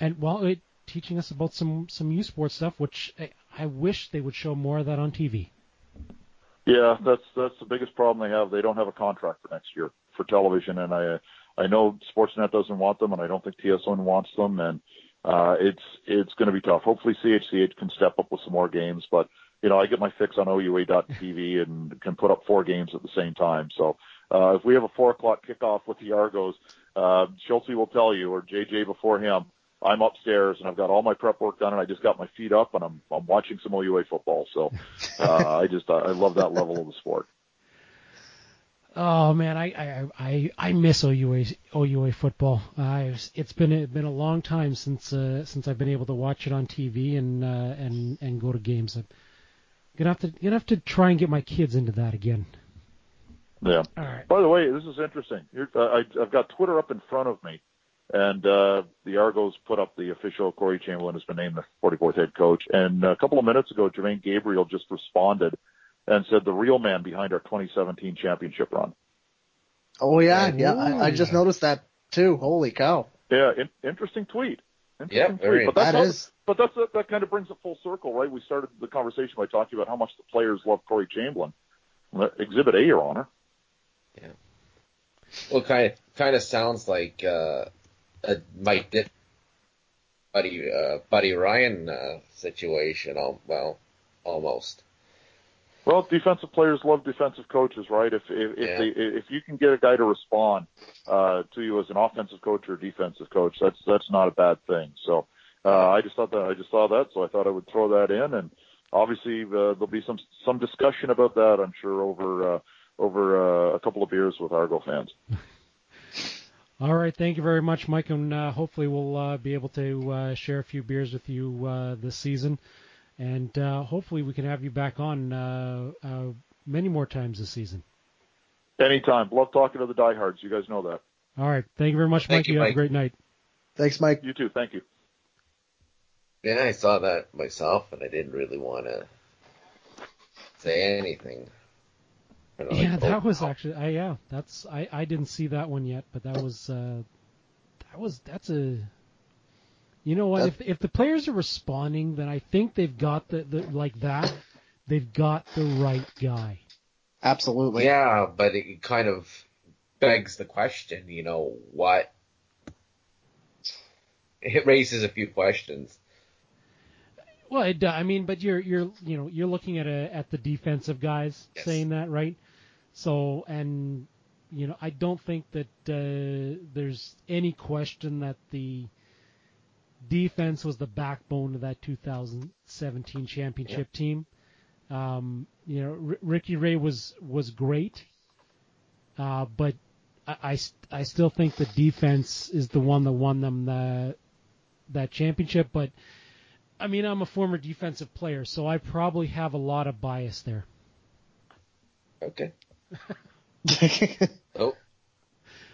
and well, it, teaching us about some some U Sports stuff, which I, I wish they would show more of that on TV. Yeah, that's that's the biggest problem they have. They don't have a contract for next year for television, and I I know Sportsnet doesn't want them, and I don't think TSN wants them, and uh, it's it's going to be tough. Hopefully, CHCH can step up with some more games, but you know I get my fix on OUA.TV and can put up four games at the same time. So uh, if we have a four o'clock kickoff with the Argos, uh, Schultze will tell you, or JJ before him, I'm upstairs and I've got all my prep work done and I just got my feet up and I'm I'm watching some OUA football. So uh, I just I love that level of the sport. Oh man, I I I, I miss OUA OUA football. Uh, it's been it's been a long time since uh, since I've been able to watch it on TV and uh, and and go to games. I'm gonna have to gonna have to try and get my kids into that again. Yeah. All right. By the way, this is interesting. Here, uh, I, I've got Twitter up in front of me, and uh, the Argos put up the official Corey Chamblin has been named the 44th head coach. And a couple of minutes ago, Jermaine Gabriel just responded and said the real man behind our 2017 championship run. Oh yeah, yeah. I, I just noticed that too. Holy cow. Yeah, in, interesting tweet. Interesting Yeah, tweet. very- But that's That how- is. But that's that kind of brings it full circle, right? We started the conversation by talking about how much the players love Corey Chamblin. Exhibit A, Your Honor. Yeah. Well, kind of kind of sounds like uh, a Mike Ditka, Buddy uh, Buddy Ryan uh, situation. Well, almost. Well, defensive players love defensive coaches, right? If if, if they if you can get a guy to respond uh, to you as an offensive coach or defensive coach, that's that's not a bad thing. So uh, I just thought that I just saw that, so I thought I would throw that in, and obviously uh, there'll be some some discussion about that, I'm sure, over uh, over uh, a couple of beers with Argo fans. All right, thank you very much, Mike, and uh, hopefully we'll uh, be able to uh, share a few beers with you uh, this season, and uh, hopefully we can have you back on uh, uh, many more times this season. Anytime, love talking to the diehards. You guys know that. All right, thank you very much, Thank Mike. you, You have a great night. Thanks, Mike. You too. Thank you. Yeah, I saw that myself, and I didn't really want to say anything. You know, Yeah, that oh, was actually, I yeah, that's I I didn't see that one yet, but that was uh, that was that's a, you know what? That- If if the players are responding, then I think they've got the, the like that, they've got the right guy. Absolutely. Yeah, but it kind of begs the question, you know, what? It raises a few questions. Well, it, do- I mean, but you're you're you know you're looking at a at the defensive guys Yes. saying that, right? So and you know I don't think that uh, there's any question that the defense was the backbone of that 2017 championship team. Um, you know, R- Ricky Ray was was great, uh, but I, I st- I still think the defense is the one that won them the that championship, but. I mean, I'm a former defensive player, so I probably have a lot of bias there. Okay. Oh,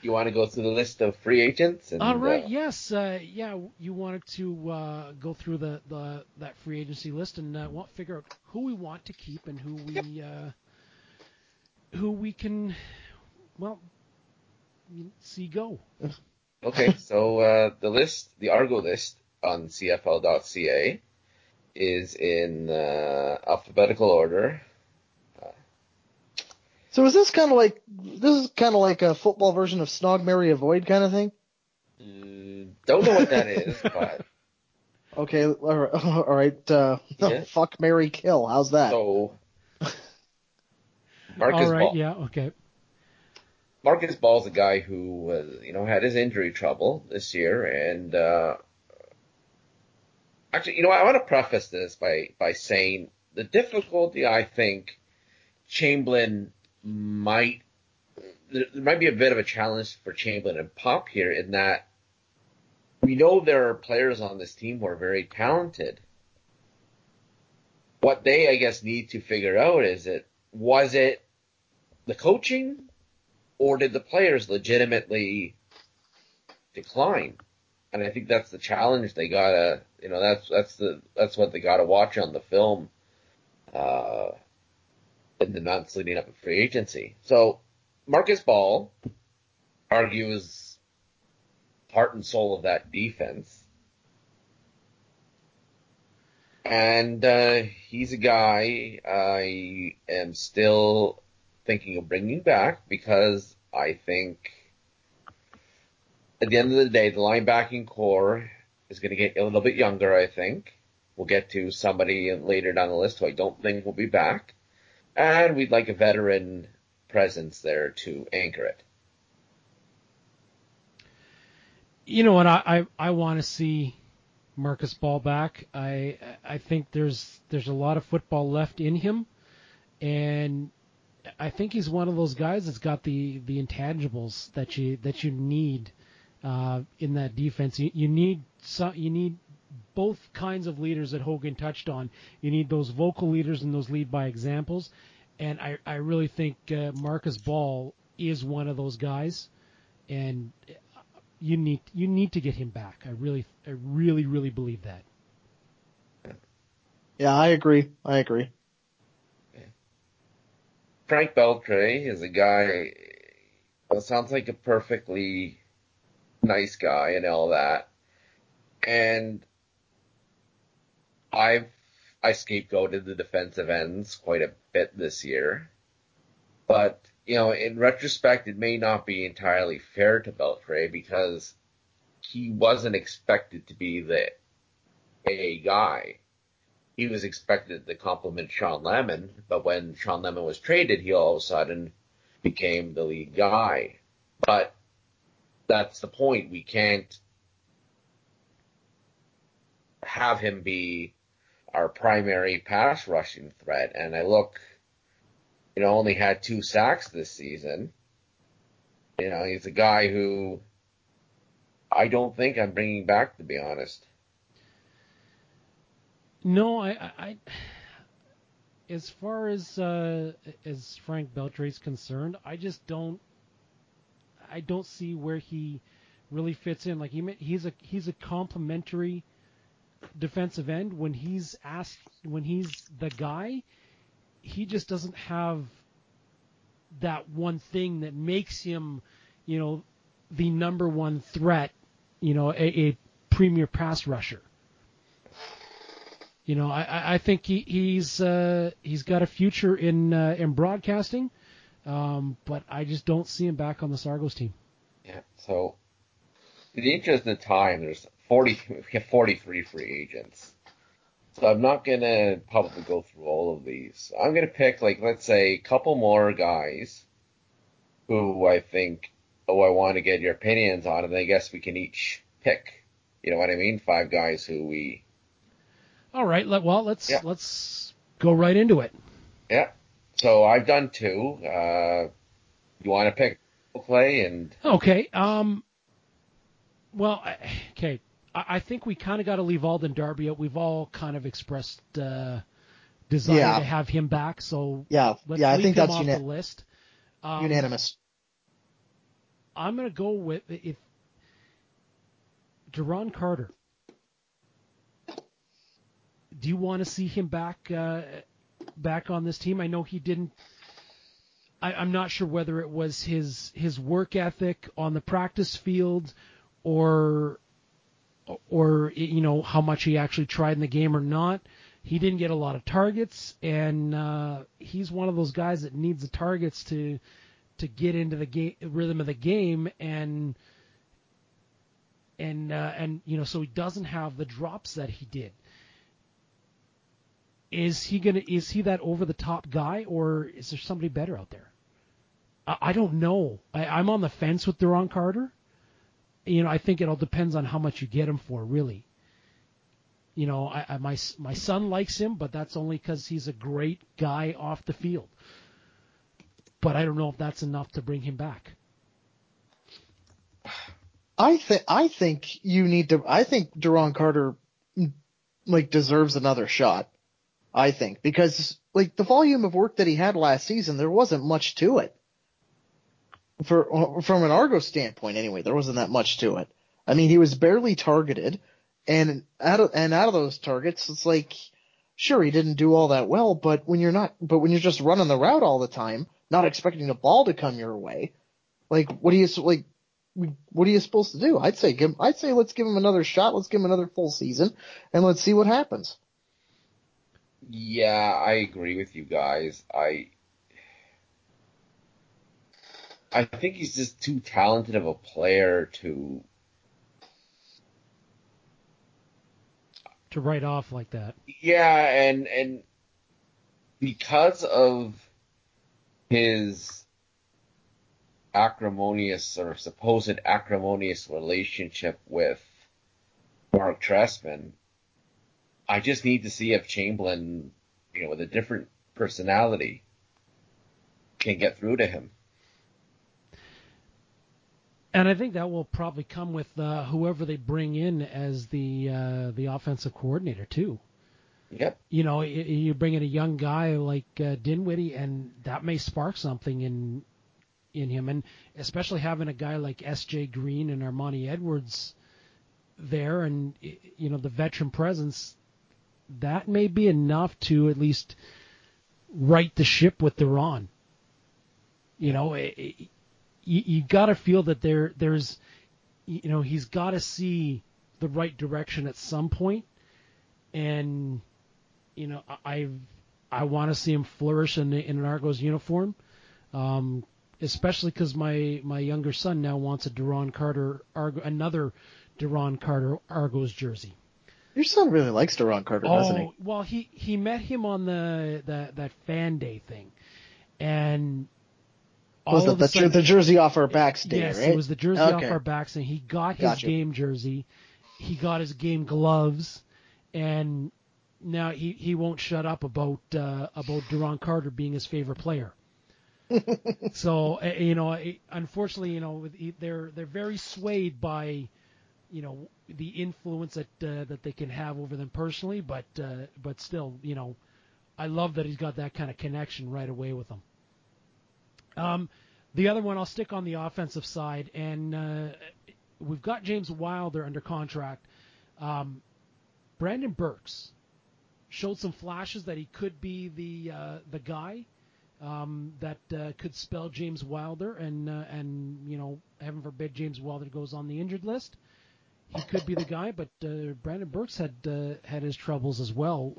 you want to go through the list of free agents? And, All right, uh, yes, uh, yeah, you wanted to uh, go through the, the that free agency list and uh, figure out who we want to keep and who we uh, who we can, well, see go. Okay, so uh, the list, the Argo list on CFL.ca is in uh, alphabetical order. So is this kind of like this is kind of like a football version of Snog Marry Avoid kind of thing? Mm, don't know what that is, but Okay, all right, all right uh, Yeah. fuck Mary Kill. How's that? so Marcus All right, Ball. yeah, okay. Marcus Ball's a guy who was, you know, had his injury trouble this year, and uh, actually, you know, what I want to preface this by by saying the difficulty I think Chamblin might there, there might be a bit of a challenge for Chamblin and Popp here in that we know there are players on this team who are very talented. What they, I guess, need to figure out is it was it the coaching or did the players legitimately decline? And I think that's the challenge they gotta, you know, that's that's the that's what they gotta watch on the film, uh, in the months leading up to free agency. So Marcus Ball argues heart and soul of that defense. And uh, he's a guy I am still thinking of bringing back because I think at the end of the day, the linebacking corps is going to get a little bit younger, I think. We'll get to somebody later down the list who I don't think will be back. And we'd like a veteran presence there to anchor it. You know what? I I, I want to see Marcus Ball back. I I think there's there's a lot of football left in him, and I think he's one of those guys that's got the the intangibles that you that you need uh, in that defense. You, you need some, you need both kinds of leaders that Hogan touched on. You need those vocal leaders and those lead by examples. And I, I really think uh, Marcus Ball is one of those guys, and you need you need to get him back. I really I really really believe that. Yeah, I agree. I agree. Frank Beltre is a guy. Well, sounds like a perfectly nice guy and all that, and I've I scapegoated the defensive ends quite a bit this year. But, you know, in retrospect, it may not be entirely fair to Beltre because he wasn't expected to be the A guy. He was expected to complement Shawn Lemon, but when Shawn Lemon was traded, he all of a sudden became the lead guy. But that's the point. We can't have him be our primary pass rushing threat. And I look, you know, only had two sacks this season. You know, he's a guy who I don't think I'm bringing back, to be honest. No, I, I, as far as uh, as Frank Beltre is concerned, I just don't, I don't see where he really fits in. Like he, he's a he's a complimentary defensive end when he's asked when he's the guy he just doesn't have that one thing that makes him you know the number one threat you know a, a premier pass rusher. You know i i think he, he's uh he's got a future in uh, in broadcasting um but i just don't see him back on the sargos team. Yeah so the interest time there's 40, we have 43 free agents. So I'm not gonna probably go through all of these. I'm gonna pick like, let's say, a couple more guys who I think, oh, I want to get your opinions on, and I guess we can each pick. You know what I mean? Five guys who we. All right. Let, well, let's yeah. let's go right into it. Yeah. So I've done two. Uh, you want to pick Clay and? Okay. Um. Well, okay. I think we kind of got to leave Alden Darby out. We've all kind of expressed uh, desire yeah. to have him back. So yeah, yeah, I think that's off uni- the list. Um, unanimous. I'm gonna go with if Duron Carter. Do you want to see him back uh, back on this team? I know he didn't. I, I'm not sure whether it was his his work ethic on the practice field or or you know how much he actually tried in the game or not. He didn't get a lot of targets, and uh, he's one of those guys that needs the targets to to get into the game rhythm of the game and and uh, and you know so he doesn't have the drops that he did. is he gonna is he that over the top guy or is there somebody better out there? I, I don't know. I, I'm on the fence with Duron Carter. You know, I think it all depends on how much you get him for, really. You know, I, I my my son likes him, but that's only because he's a great guy off the field. But I don't know if that's enough to bring him back. I think I think you need to. I think Duron Carter like deserves another shot. I think because like the volume of work that he had last season, there wasn't much to it. For from an Argo standpoint, anyway, there wasn't that much to it. I mean, he was barely targeted, and out of and out of those targets, it's like sure he didn't do all that well, but when you're not, but when you're just running the route all the time, not expecting the ball to come your way, like what do you like? what are you supposed to do? I'd say give, I'd say let's give him another shot. Let's give him another full season and let's see what happens. Yeah, I agree with you guys. I I think he's just too talented of a player to to write off like that. Yeah, and and because of his acrimonious or supposed acrimonious relationship with Mark Trestman, I just need to see if Chamblin, you know, with a different personality, can get through to him. And I think that will probably come with uh, whoever they bring in as the uh, the offensive coordinator too. Yep. You know, you bring in a young guy like uh, Dinwiddie, and that may spark something in in him, and especially having a guy like S.J. Green and Armani Edwards there, and you know the veteran presence, that may be enough to at least right the ship with Duron. You know, it, you, you got to feel that there there's, you know, he's got to see the right direction at some point, and you know, I I want to see him flourish in, in an Argos uniform. Um, especially because my my younger son now wants a Duron Carter Argo, another Duron Carter Argos jersey. Your son really likes Duron Carter, oh, doesn't he? Well, he he met him on the, the that fan day thing, and was it the, sudden, the jersey off our backs day? Yes, right? it was the jersey okay. off our backs, and he got his gotcha. game jersey, he got his game gloves, and now he he won't shut up about uh, about Duron Carter being his favorite player. so you know, unfortunately, you know, they're they're very swayed by, you know, the influence that uh, that they can have over them personally. But uh, but still, you know, I love that he's got that kind of connection right away with them. Um, the other one, I'll stick on the offensive side, and uh, we've got James Wilder under contract. Um, Brandon Burks showed some flashes that he could be the uh, the guy um, that uh, could spell James Wilder, and uh, and you know, heaven forbid James Wilder goes on the injured list. He could be the guy, but uh, Brandon Burks had uh, had his troubles as well.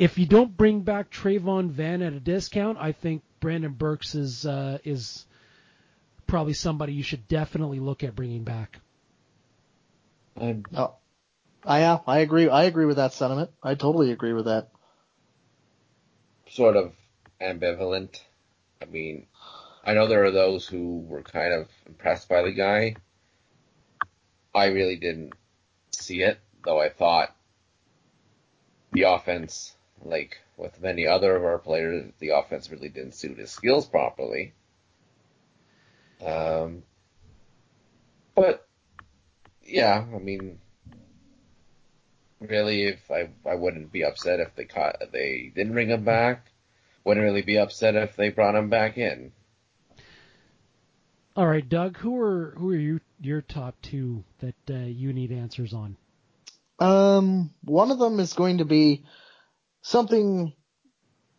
Uh, if you don't bring back Travon Van at a discount, I think Brandon Burks is uh, is probably somebody you should definitely look at bringing back. Um, oh, I yeah, I agree. I agree with that sentiment. I totally agree with that sort of ambivalent. I mean, I know there are those who were kind of impressed by the guy. I really didn't see it, though I thought the offense, like with many other of our players, the offense really didn't suit his skills properly. Um, but yeah, I mean, really, if I I wouldn't be upset if they caught they didn't bring him back. Wouldn't really be upset if they brought him back in. All right, Doug. Who are who are you, your top two that uh, you need answers on? Um, one of them is going to be something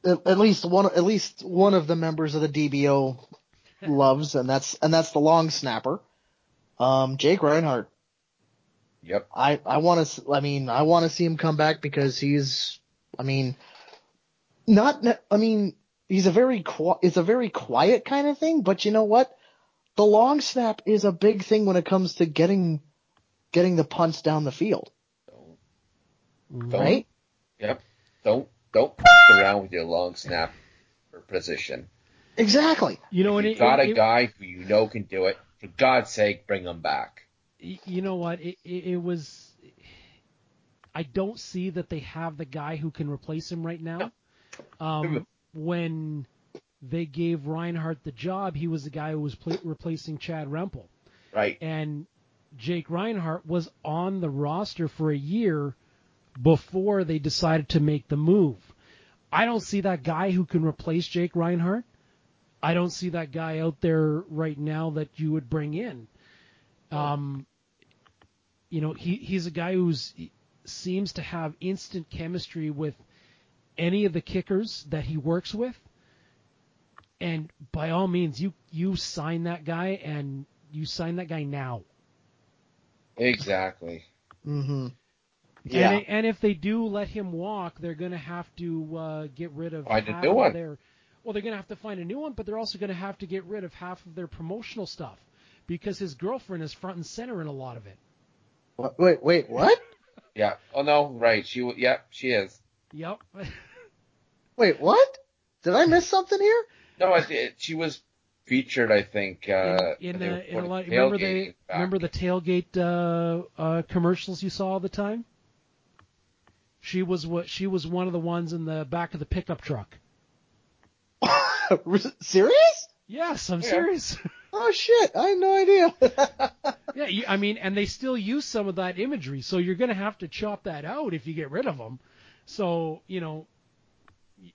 at, at least one at least one of the members of the DBO loves, and that's and that's the long snapper, um, Jake Reinhardt. Yep. I I want to. I mean, I want to see him come back because he's. I mean, not. I mean, he's a very. It's a very quiet kind of thing, but you know what? The long snap is a big thing when it comes to getting, getting the punts down the field. Don't, right? Yep. Don't don't f- around with your long snap position. Exactly. You know, If you it, got it- a it- guy who you know can do it. For God's sake, bring him back. you know what? It, it, it was. I don't see that they have the guy who can replace him right now. Um, when they gave Reinhardt the job, he was the guy who was pla replacing Chad Rempel, Right. and Jake Reinhardt was on the roster for a year before they decided to make the move. I don't see that guy who can replace Jake Reinhardt. I don't see that guy out there right now that you would bring in. Um, you know, he he's a guy who seems to have instant chemistry with any of the kickers that he works with. And by all means, you you sign that guy and you sign that guy now. Exactly. Mm-hmm. Yeah. And, and if they do let him walk, they're going to have to uh, get rid of Find a half new of one. their. Well, they're going to have to find a new one, but they're also going to have to get rid of half of their promotional stuff because his girlfriend is front and center in a lot of it. What- Wait, wait, what? Yeah. Oh no. Right. She. w- Yeah. She is. Yep. Wait, what? Did I miss something here? No. I, it, she was featured. I think. Uh, in in, were uh, in a lot. Remember tailgating they back. remember the tailgate uh, uh, commercials you saw all the time. She was what she was one of the ones in the back of the pickup truck. Serious? Yes, I'm Yeah. serious. Oh shit! I had no idea. Yeah, you, I mean, and they still use some of that imagery, so you're going to have to chop that out if you get rid of them. So you know, y-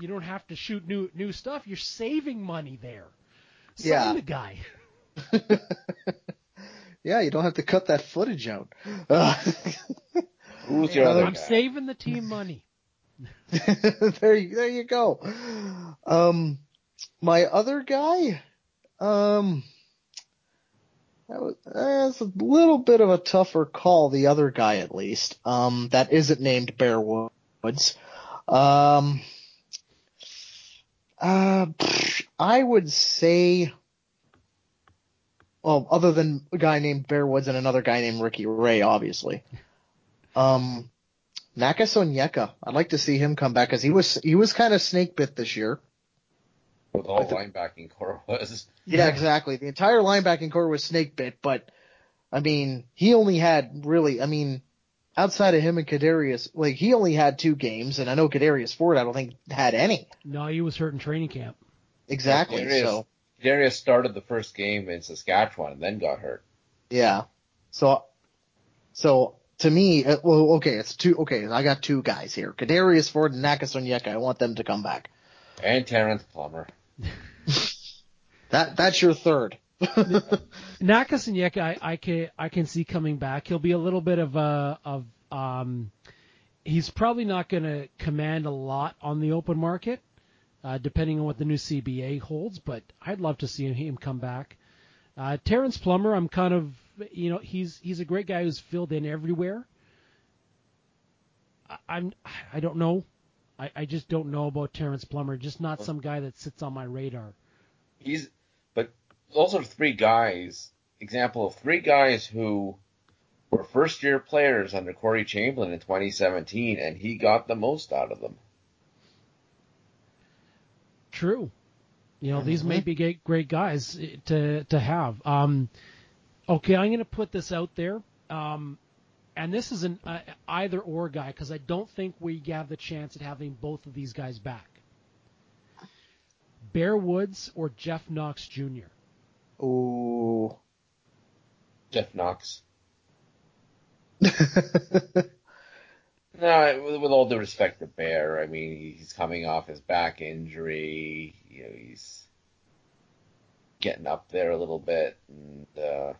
you don't have to shoot new new stuff. You're saving money there. Sign Yeah. the guy. yeah, you don't have to cut that footage out. Uh, Who's your other I'm guy? saving the team money. there, you, there you go. Um, my other guy, um, that was, that's a little bit of a tougher call. The other guy, at least, um, that isn't named Bear Woods. Um, uh, I would say, well, other than a guy named Bear Woods and another guy named Ricky Ray, obviously. Um, Nakas Onyeka. I'd like to see him come back because he was he was kind of snake bit this year. With all I thi- linebacking corps was. Yeah, exactly. The entire linebacking corps was snake bit, but I mean, he only had really, I mean, outside of him and Qudarius, like he only had two games, and I know Qudarius Ford, I don't think had any. No, he was hurt in training camp. Exactly. Qudarius. So Darius started the first game in Saskatchewan and then got hurt. yeah. So so to me, uh, well, okay, it's two. Okay, I got two guys here: Qudarius Ford and Nakas Onyeka. I want them to come back. And Terrence Plummer. That that's your third. Nakas Onyeka, I, I can I can see coming back. He'll be a little bit of a of um, he's probably not going to command a lot on the open market, uh, depending on what the new CBA holds. But I'd love to see him, him come back. Uh, Terrence Plummer, I'm kind of you know he's he's a great guy who's filled in everywhere. I, I'm I don't know. I, I just don't know about Terrence Plummer. Just not some guy that sits on my radar. He's, but those are three guys. Example of three guys who were first year players under Corey Chamblin in 2017, and he got the most out of them. True. You know, these may Mhm. be great, great guys to to have. Um, okay, I'm going to put this out there, um, and this is an uh, either or guy because I don't think we have the chance at having both of these guys back. Bear Woods or Jeff Knox Jr. Ooh. Jeff Knox. No, with, with all due respect to Bear, I mean he's coming off his back injury. You know, he's getting up there a little bit, and uh,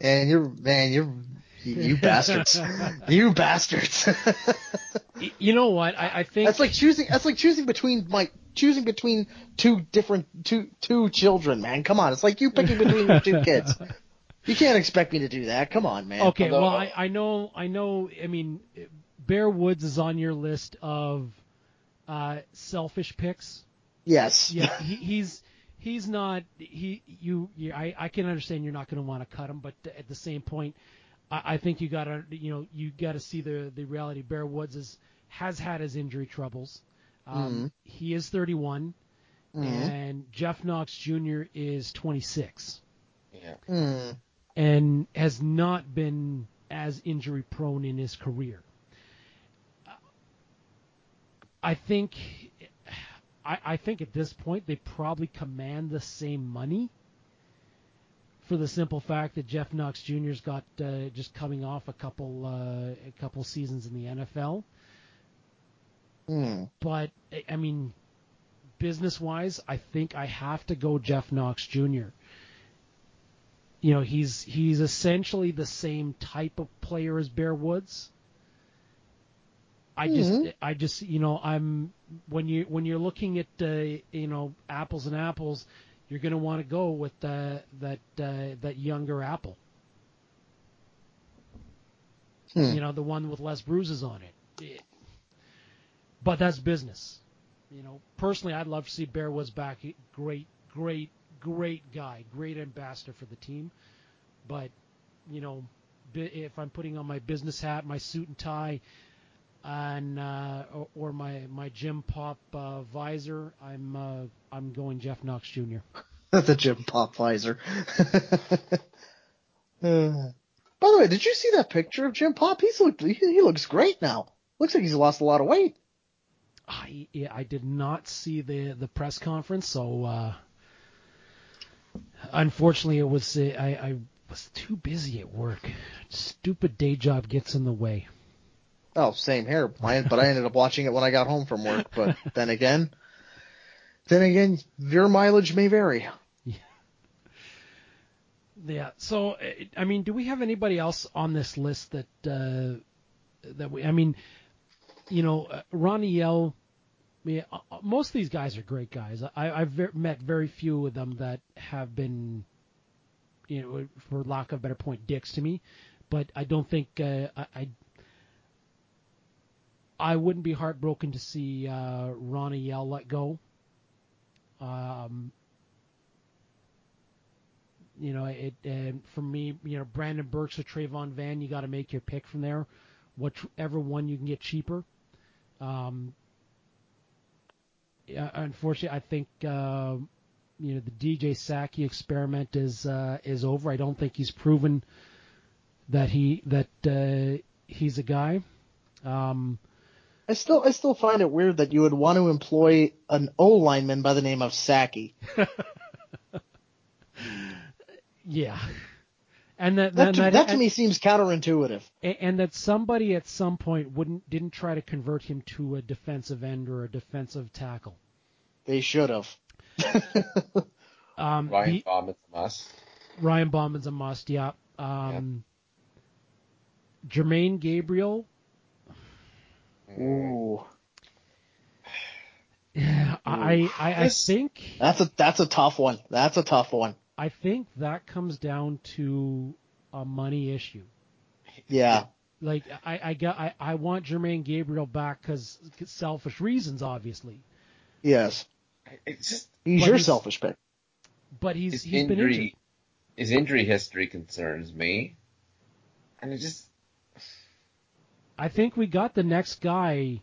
And you're man, you're you, you bastards, you bastards. You know what? I, I think that's like choosing. That's like choosing between my choosing between two different two two children. Man, come on. It's like you picking between your two kids. You can't expect me to do that. Come on, man. Okay, Although- well, I, I know, I know. I mean, Bear Woods is on your list of uh, selfish picks. Yes. Yeah, he, he's he's not he you. you I I can understand you're not going to want to cut him, but at the same point, I, I think you gotta you know you gotta see the the reality. Bear Woods is, has had his injury troubles. Um, Mhm. He is 31, Mhm. and Jeff Knox Jr. is 26, Yeah. Mm. and has not been as injury prone in his career. I think, I, I think at this point they probably command the same money. For the simple fact that Jeff Knox Jr.'s got uh, just coming off a couple uh, a couple seasons in the NFL, Mm. but I- I mean, business wise, I think I have to go Jeff Knox Jr. You know, he's he's essentially the same type of player as Bear Woods. I just Mhm. I just you know I'm when you when you're looking at uh, you know apples and apples, you're going to want to go with uh, that uh, that younger apple. Hmm. You know, the one with less bruises on it. It- But that's business. You know, personally, I'd love to see Bear Woods back. Great, great, great guy, great ambassador for the team. But, you know, if I'm putting on my business hat, my suit and tie, and uh, or, or my my Jim Popp uh, visor, I'm uh, I'm going Jeff Knox Jr. the Jim Popp visor. Uh, by the way, did you see that picture of Jim Popp? He's looked he, he looks great now. Looks like he's lost a lot of weight. I yeah, I did not see the the press conference, so uh, unfortunately, it was uh, I, I was too busy at work. Stupid day job gets in the way. Oh, same here. But I ended up watching it when I got home from work. But then again, then again, your mileage may vary. Yeah. yeah. So I mean, do we have anybody else on this list that uh, that we? I mean, you know, uh, Ronnie Yell. I mean, uh, uh, most of these guys are great guys. I, I've met very few of them that have been, you know, for lack of a better point, dicks to me. But I don't think uh, I, I I wouldn't be heartbroken to see uh, Ronnie Yell let go. Um, you know, it and for me, you know, Brandon Burks or Trayvon Van, you got to make your pick from there, whichever one you can get cheaper. Um, unfortunately, I think uh, you know the DJ Saki experiment is uh, is over. I don't think he's proven that he that uh, he's a guy. Um, I still I still find it weird that you would want to employ an O lineman by the name of Saki. yeah, and that That, to, and that to and- me seems counterintuitive. A- and that somebody at some point wouldn't didn't try to convert him to a defensive end or a defensive tackle. They should have. Um, Ryan the- Bauman's a must. Ryan Bauman's a must. Yeah. Um, Jermaine Gabriel. Ooh, Yeah, I I, I think that's a that's a tough one. That's a tough one. I think that comes down to a money issue. Yeah. Like I I got I, I want Jermaine Gabriel back because selfish reasons, obviously. Yes. It's just He's But your he's- selfish pick. But he's his he's been injury. injured. His injury history concerns me, and it just I think we got the next guy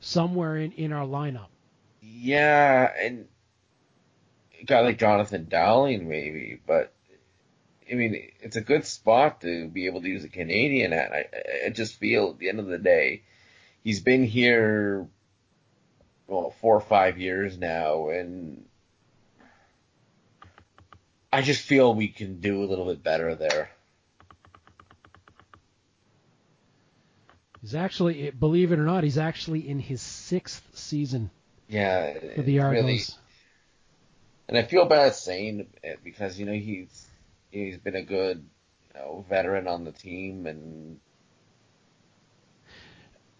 somewhere in, in our lineup. yeah, and a guy like Jonathan Dowling maybe, but I mean it's a good spot to be able to use a Canadian at. I, I just feel at the end of the day, he's been here well four or five years now, and I just feel we can do a little bit better there. He's actually, believe it or not, he's actually in his sixth season Yeah, for the Argos. really- and I feel bad saying it because you know he's he's been a good you know, veteran on the team, and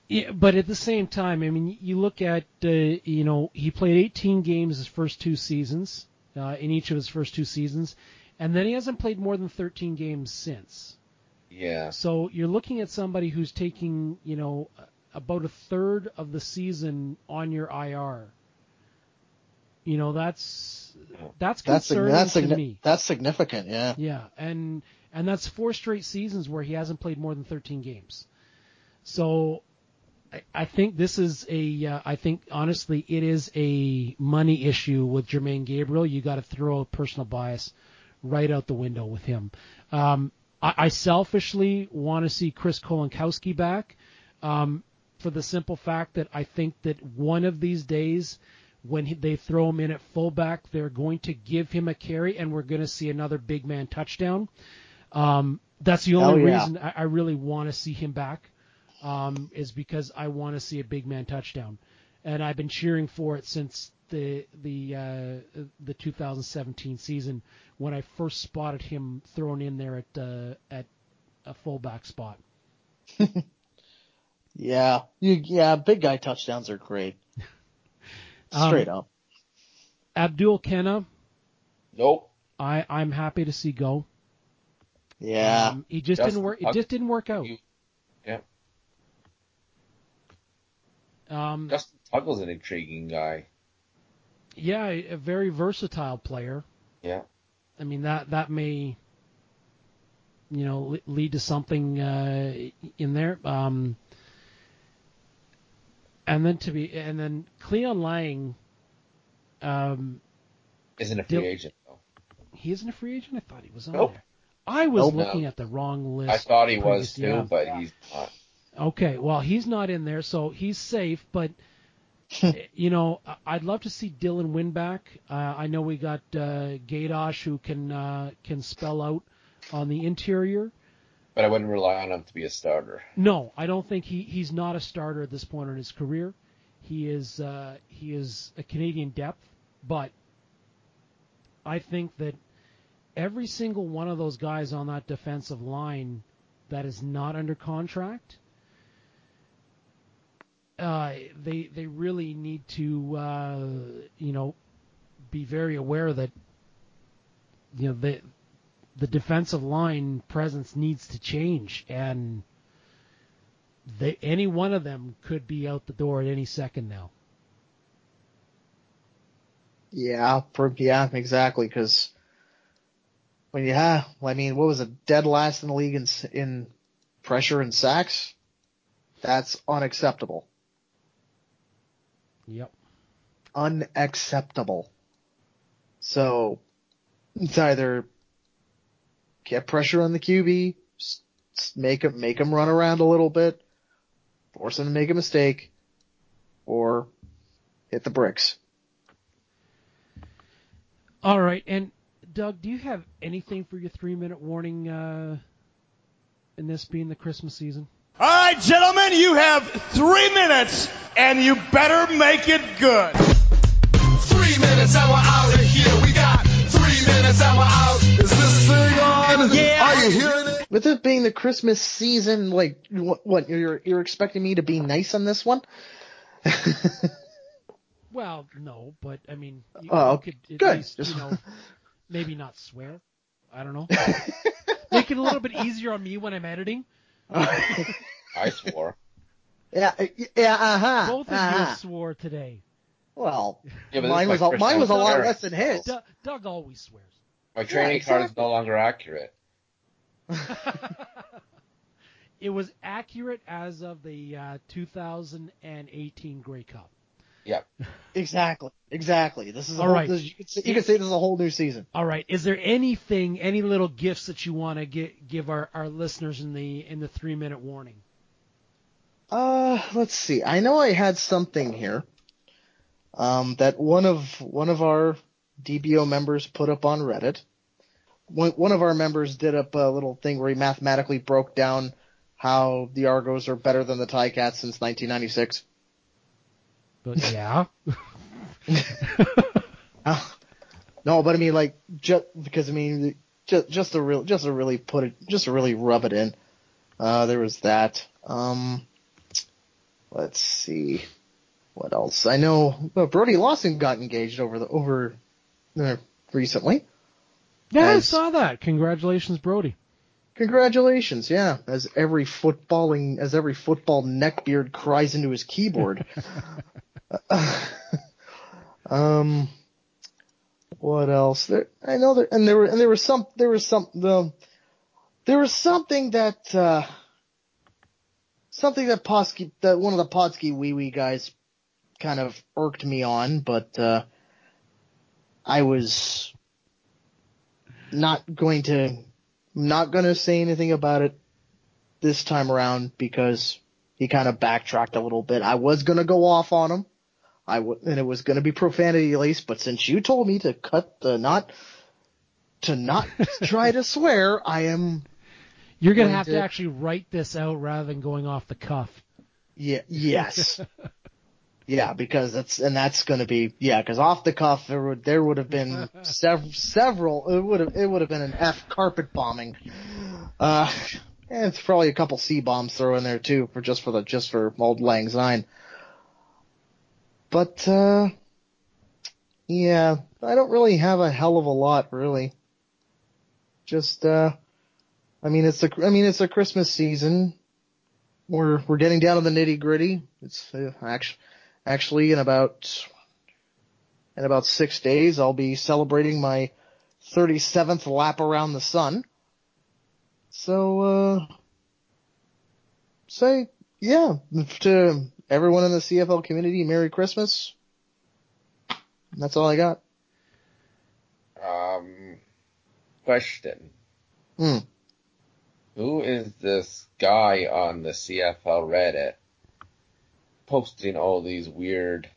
Yeah, but at the same time, I mean, you look at, uh, you know, he played 18 games his first two seasons, uh, in each of his first two seasons, and then he hasn't played more than 13 games since. Yeah, So you're looking at somebody who's taking, you know, about a third of the season on your IR. You know, that's that's That's concerning that's to me. that's significant. Yeah. Yeah, and and that's four straight seasons where he hasn't played more than 13 games. So I, I think this is a. Uh, I think honestly, it is a money issue with Jermaine Gabriel. You got to throw a personal bias right out the window with him. Um, I, I selfishly want to see Chris Kolankowski back. Um, for the simple fact that I think that one of these days, when he, they throw him in at fullback, they're going to give him a carry, and we're going to see another big man touchdown. Um, that's the only yeah. reason I, I really want to see him back, um, is because I want to see a big man touchdown, and I've been cheering for it since the the uh, the 2017 season when I first spotted him thrown in there at uh, at a fullback spot. Yeah, you, yeah, big guy touchdowns are great. Um, Straight up. Abdul Kanneh, Nope. I I'm happy to see go. Yeah. Um, he just Justin didn't work. It just didn't work out. You- Yeah. Um, Justin Tuggle's an intriguing guy. yeah, a very versatile player. Yeah. I mean that that may, you know, lead to something uh, in there. Um, and then to be and then Cleyon Laing, um, Isn't a free Dil- agent though. he isn't a free agent. I thought he was on Nope. there. I was Nope. looking No. at the wrong list. I thought he was too, yeah. but he's not. Okay, well, he's not in there, so he's safe. But you know, I'd love to see Dylan Wynn back. Uh, I know we got uh, Gaydosh who can uh, can spell out on the interior. But I wouldn't rely on him to be a starter. No, I don't think he, he's not a starter at this point in his career. He is uh, he is a Canadian depth, but I think that every single one of those guys on that defensive line that is not under contract, uh, they they really need to uh, you know be very aware that you know the the defensive line presence needs to change and they, any one of them could be out the door at any second now. Yeah, per, yeah, exactly. Because when you have, I mean, what was it? Dead last in the league in in pressure and sacks. That's unacceptable. Yep. Unacceptable. So it's either get pressure on the QB, s- s- make him make him run around a little bit, force him to make a mistake, or hit the bricks. All right, and Doug, do you have anything for your three minute warning uh, in this being the Christmas season? All right, gentlemen, you have three minutes, and you better make it good. Three minutes and we're out of here. We got three minutes and we're out. Is this thing on? Yeah. Are you hearing it? With it being the Christmas season, like what, what you're you're expecting me to be nice on this one? Well, no, but I mean, you, Oh, you could at good. least, you know, maybe not swear. I don't know. Make it a little bit easier on me when I'm editing. I swore. yeah, yeah, uh huh. Both of uh-huh. you swore today. Well, Yeah, mine was a, mine was a lot era, less than his. Doug, Doug always swears. My training card is no longer accurate. It was accurate as of the uh, 2018 Grey Cup. Yep. Exactly, exactly. This is a All whole, right. this, you, could say, you could say this is a whole new season. All right. Is there anything, any little gifts that you want to get, give our, our listeners in the in the three minute warning? Uh, let's see. I know I had something here. Um, that one of one of our DBO members put up on Reddit. One one of our members did up a little thing where he mathematically broke down how the Argos are better than the Ticats since 1996. But yeah. Uh, no, but I mean, like, just because I mean, just just to real, just to really put it, just to really rub it in. Uh, there was that. Um, let's see, what else? I know well, Brody Lawson got engaged over the over uh, recently. Yeah, I saw that. Congratulations, Brody. Congratulations, yeah. As every footballing, as every football neckbeard cries into his keyboard. um, what else? There, I know there, and there were, and there was some, there was some, the, there was something that uh, something that Podsky, that one of the Podsky wee wee guys kind of irked me on, but uh, I was not going to not going to say anything about it this time around because he kind of backtracked a little bit. I was going to go off on him. I w- and it was going to be profanity laced, but since you told me to cut the not to not try to swear, I am You're gonna Going have to to- actually write this out rather than going off the cuff. Yeah. Yes. yeah, because that's and that's going to be yeah, because off the cuff there would there would have been sev- several. It would have it would have been an F carpet bombing. Uh, and it's probably a couple C bombs throw in there too for just for the just for old Lang Syne. But uh, yeah, I don't really have a hell of a lot really. Just uh, I mean it's a I mean it's a Christmas season we're we're getting down to the nitty gritty. It's uh, actually actually in about in about six days I'll be celebrating my 37th lap around the sun. So uh, say yeah to everyone in the CFL community, Merry Christmas. That's all I got. Um, question. Hmm. Who is this guy on the CFL Reddit posting all these weird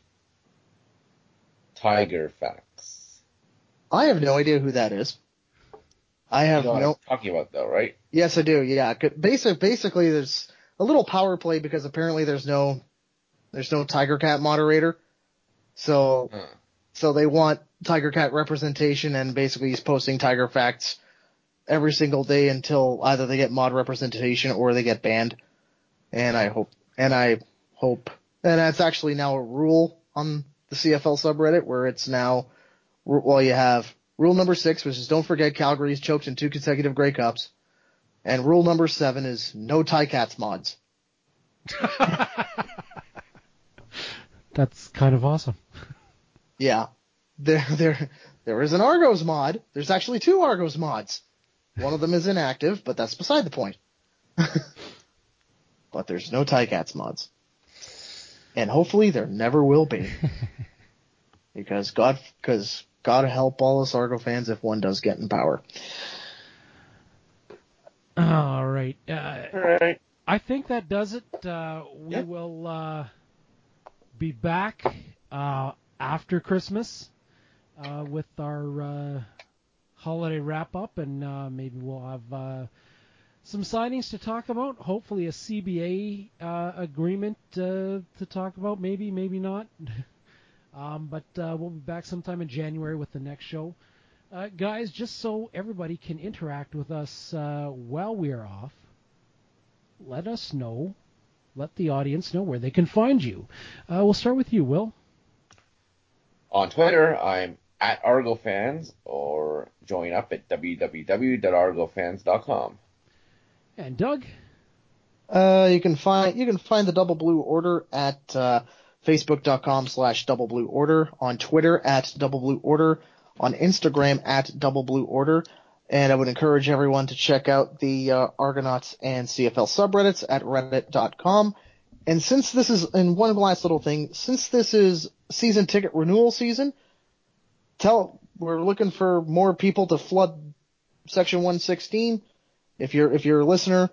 tiger facts? I have no idea who that is. I have you know what no. Talking about though, right? Yes, I do. Yeah. Basic, basically, there's a little power play because apparently there's no, there's no Tiger Cat moderator. So, Huh. so they want Tiger Cat representation and basically he's posting Tiger facts every single day until either they get mod representation or they get banned. And I hope, and I hope, and that's actually now a rule on the CFL subreddit where it's now, well, you have rule number six, which is don't forget Calgary's choked in two consecutive Grey Cups. And rule number seven is no Ticats mods. That's kind of awesome. Yeah. There, there, there is an Argos mod. There's actually two Argos mods. One of them is inactive, but that's beside the point. but there's no Ticats mods. And hopefully there never will be. because God, because God help all us Argo fans if one does get in power. All right. Uh, Alright. I think that does it. Uh, we Yeah. will uh, be back uh, after Christmas uh, with our uh, holiday wrap up, and uh, maybe we'll have uh, some signings to talk about. Hopefully, a CBA agreement to talk about. Maybe, maybe not. um, but we'll be back sometime in January with the next show. Guys, just so everybody can interact with us while we are off, let us know, let the audience know where they can find you. Uh, we'll start with you, Will. On Twitter, I'm at ArgoFans or join up at www.argofans.com. And Doug. Uh, you can find you can find the Double Blue Order at uh, facebook.com slash Double Blue Order, on Twitter at Double Blue Order, on Instagram at Double Blue Order, and I would encourage everyone to check out the uh, Argonauts and CFL subreddits at reddit.com. And since this is, and one last little thing, since this is season ticket renewal season, tell we're looking for more people to flood section 116. If you're if you're a listener,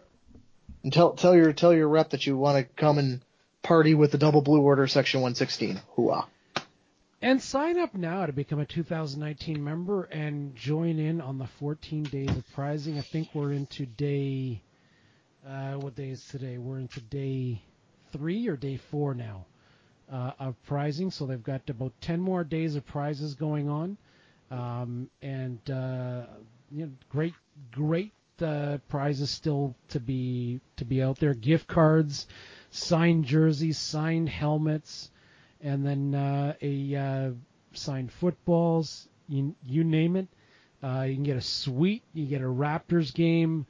and tell tell your tell your rep that you want to come and party with the double blue order section 116. Hooah. And sign up now to become a 2019 member and join in on the 14 days of prizing. I think we're into day, uh, what day is today? We're into day three or day four now uh, of prizing. So they've got about 10 more days of prizes going on. Um, and uh, you know, great, great uh, prizes still to be to be out there. Gift cards, signed jerseys, signed helmets and then uh, a uh, signed footballs, you, you name it. Uh, you can get a suite, you get a Raptors game,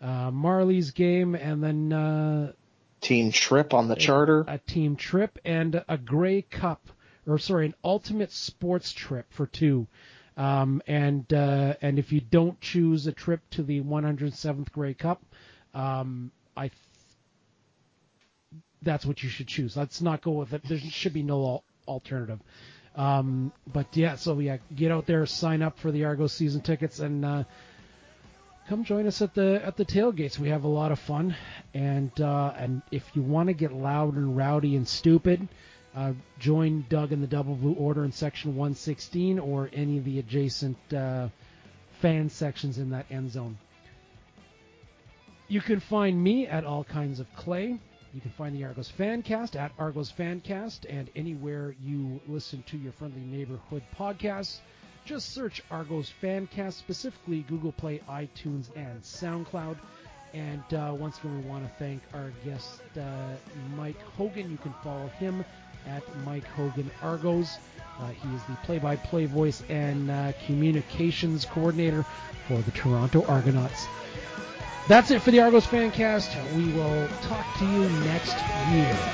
uh, Marlies game, and then uh, Team trip on the charter. a team trip and a Grey Cup, or sorry, an Ultimate Sports trip for two. Um, and uh, and if you don't choose a trip to the 107th Grey Cup, um, I that's what you should choose. Let's not go with it. There should be no alternative. Um, but yeah, so yeah, get out there, sign up for the Argos season tickets, and uh, come join us at the at the tailgates. We have a lot of fun, and uh, and if you want to get loud and rowdy and stupid, uh, join Doug in the Double Blue Order in section 116 or any of the adjacent uh, fan sections in that end zone. You can find me at all kinds of clay. You can find the Argos Fancast at Argos Fancast and anywhere you listen to your friendly neighborhood podcasts. Just search Argos Fancast, specifically Google Play, iTunes, and SoundCloud. And uh, once again, we want to thank our guest, uh, Mike Hogan. You can follow him at Mike Hogan Argos. Uh, he is the play-by-play voice and uh, communications coordinator for the Toronto Argonauts. That's it for the Argos Fancast. We will talk to you next year.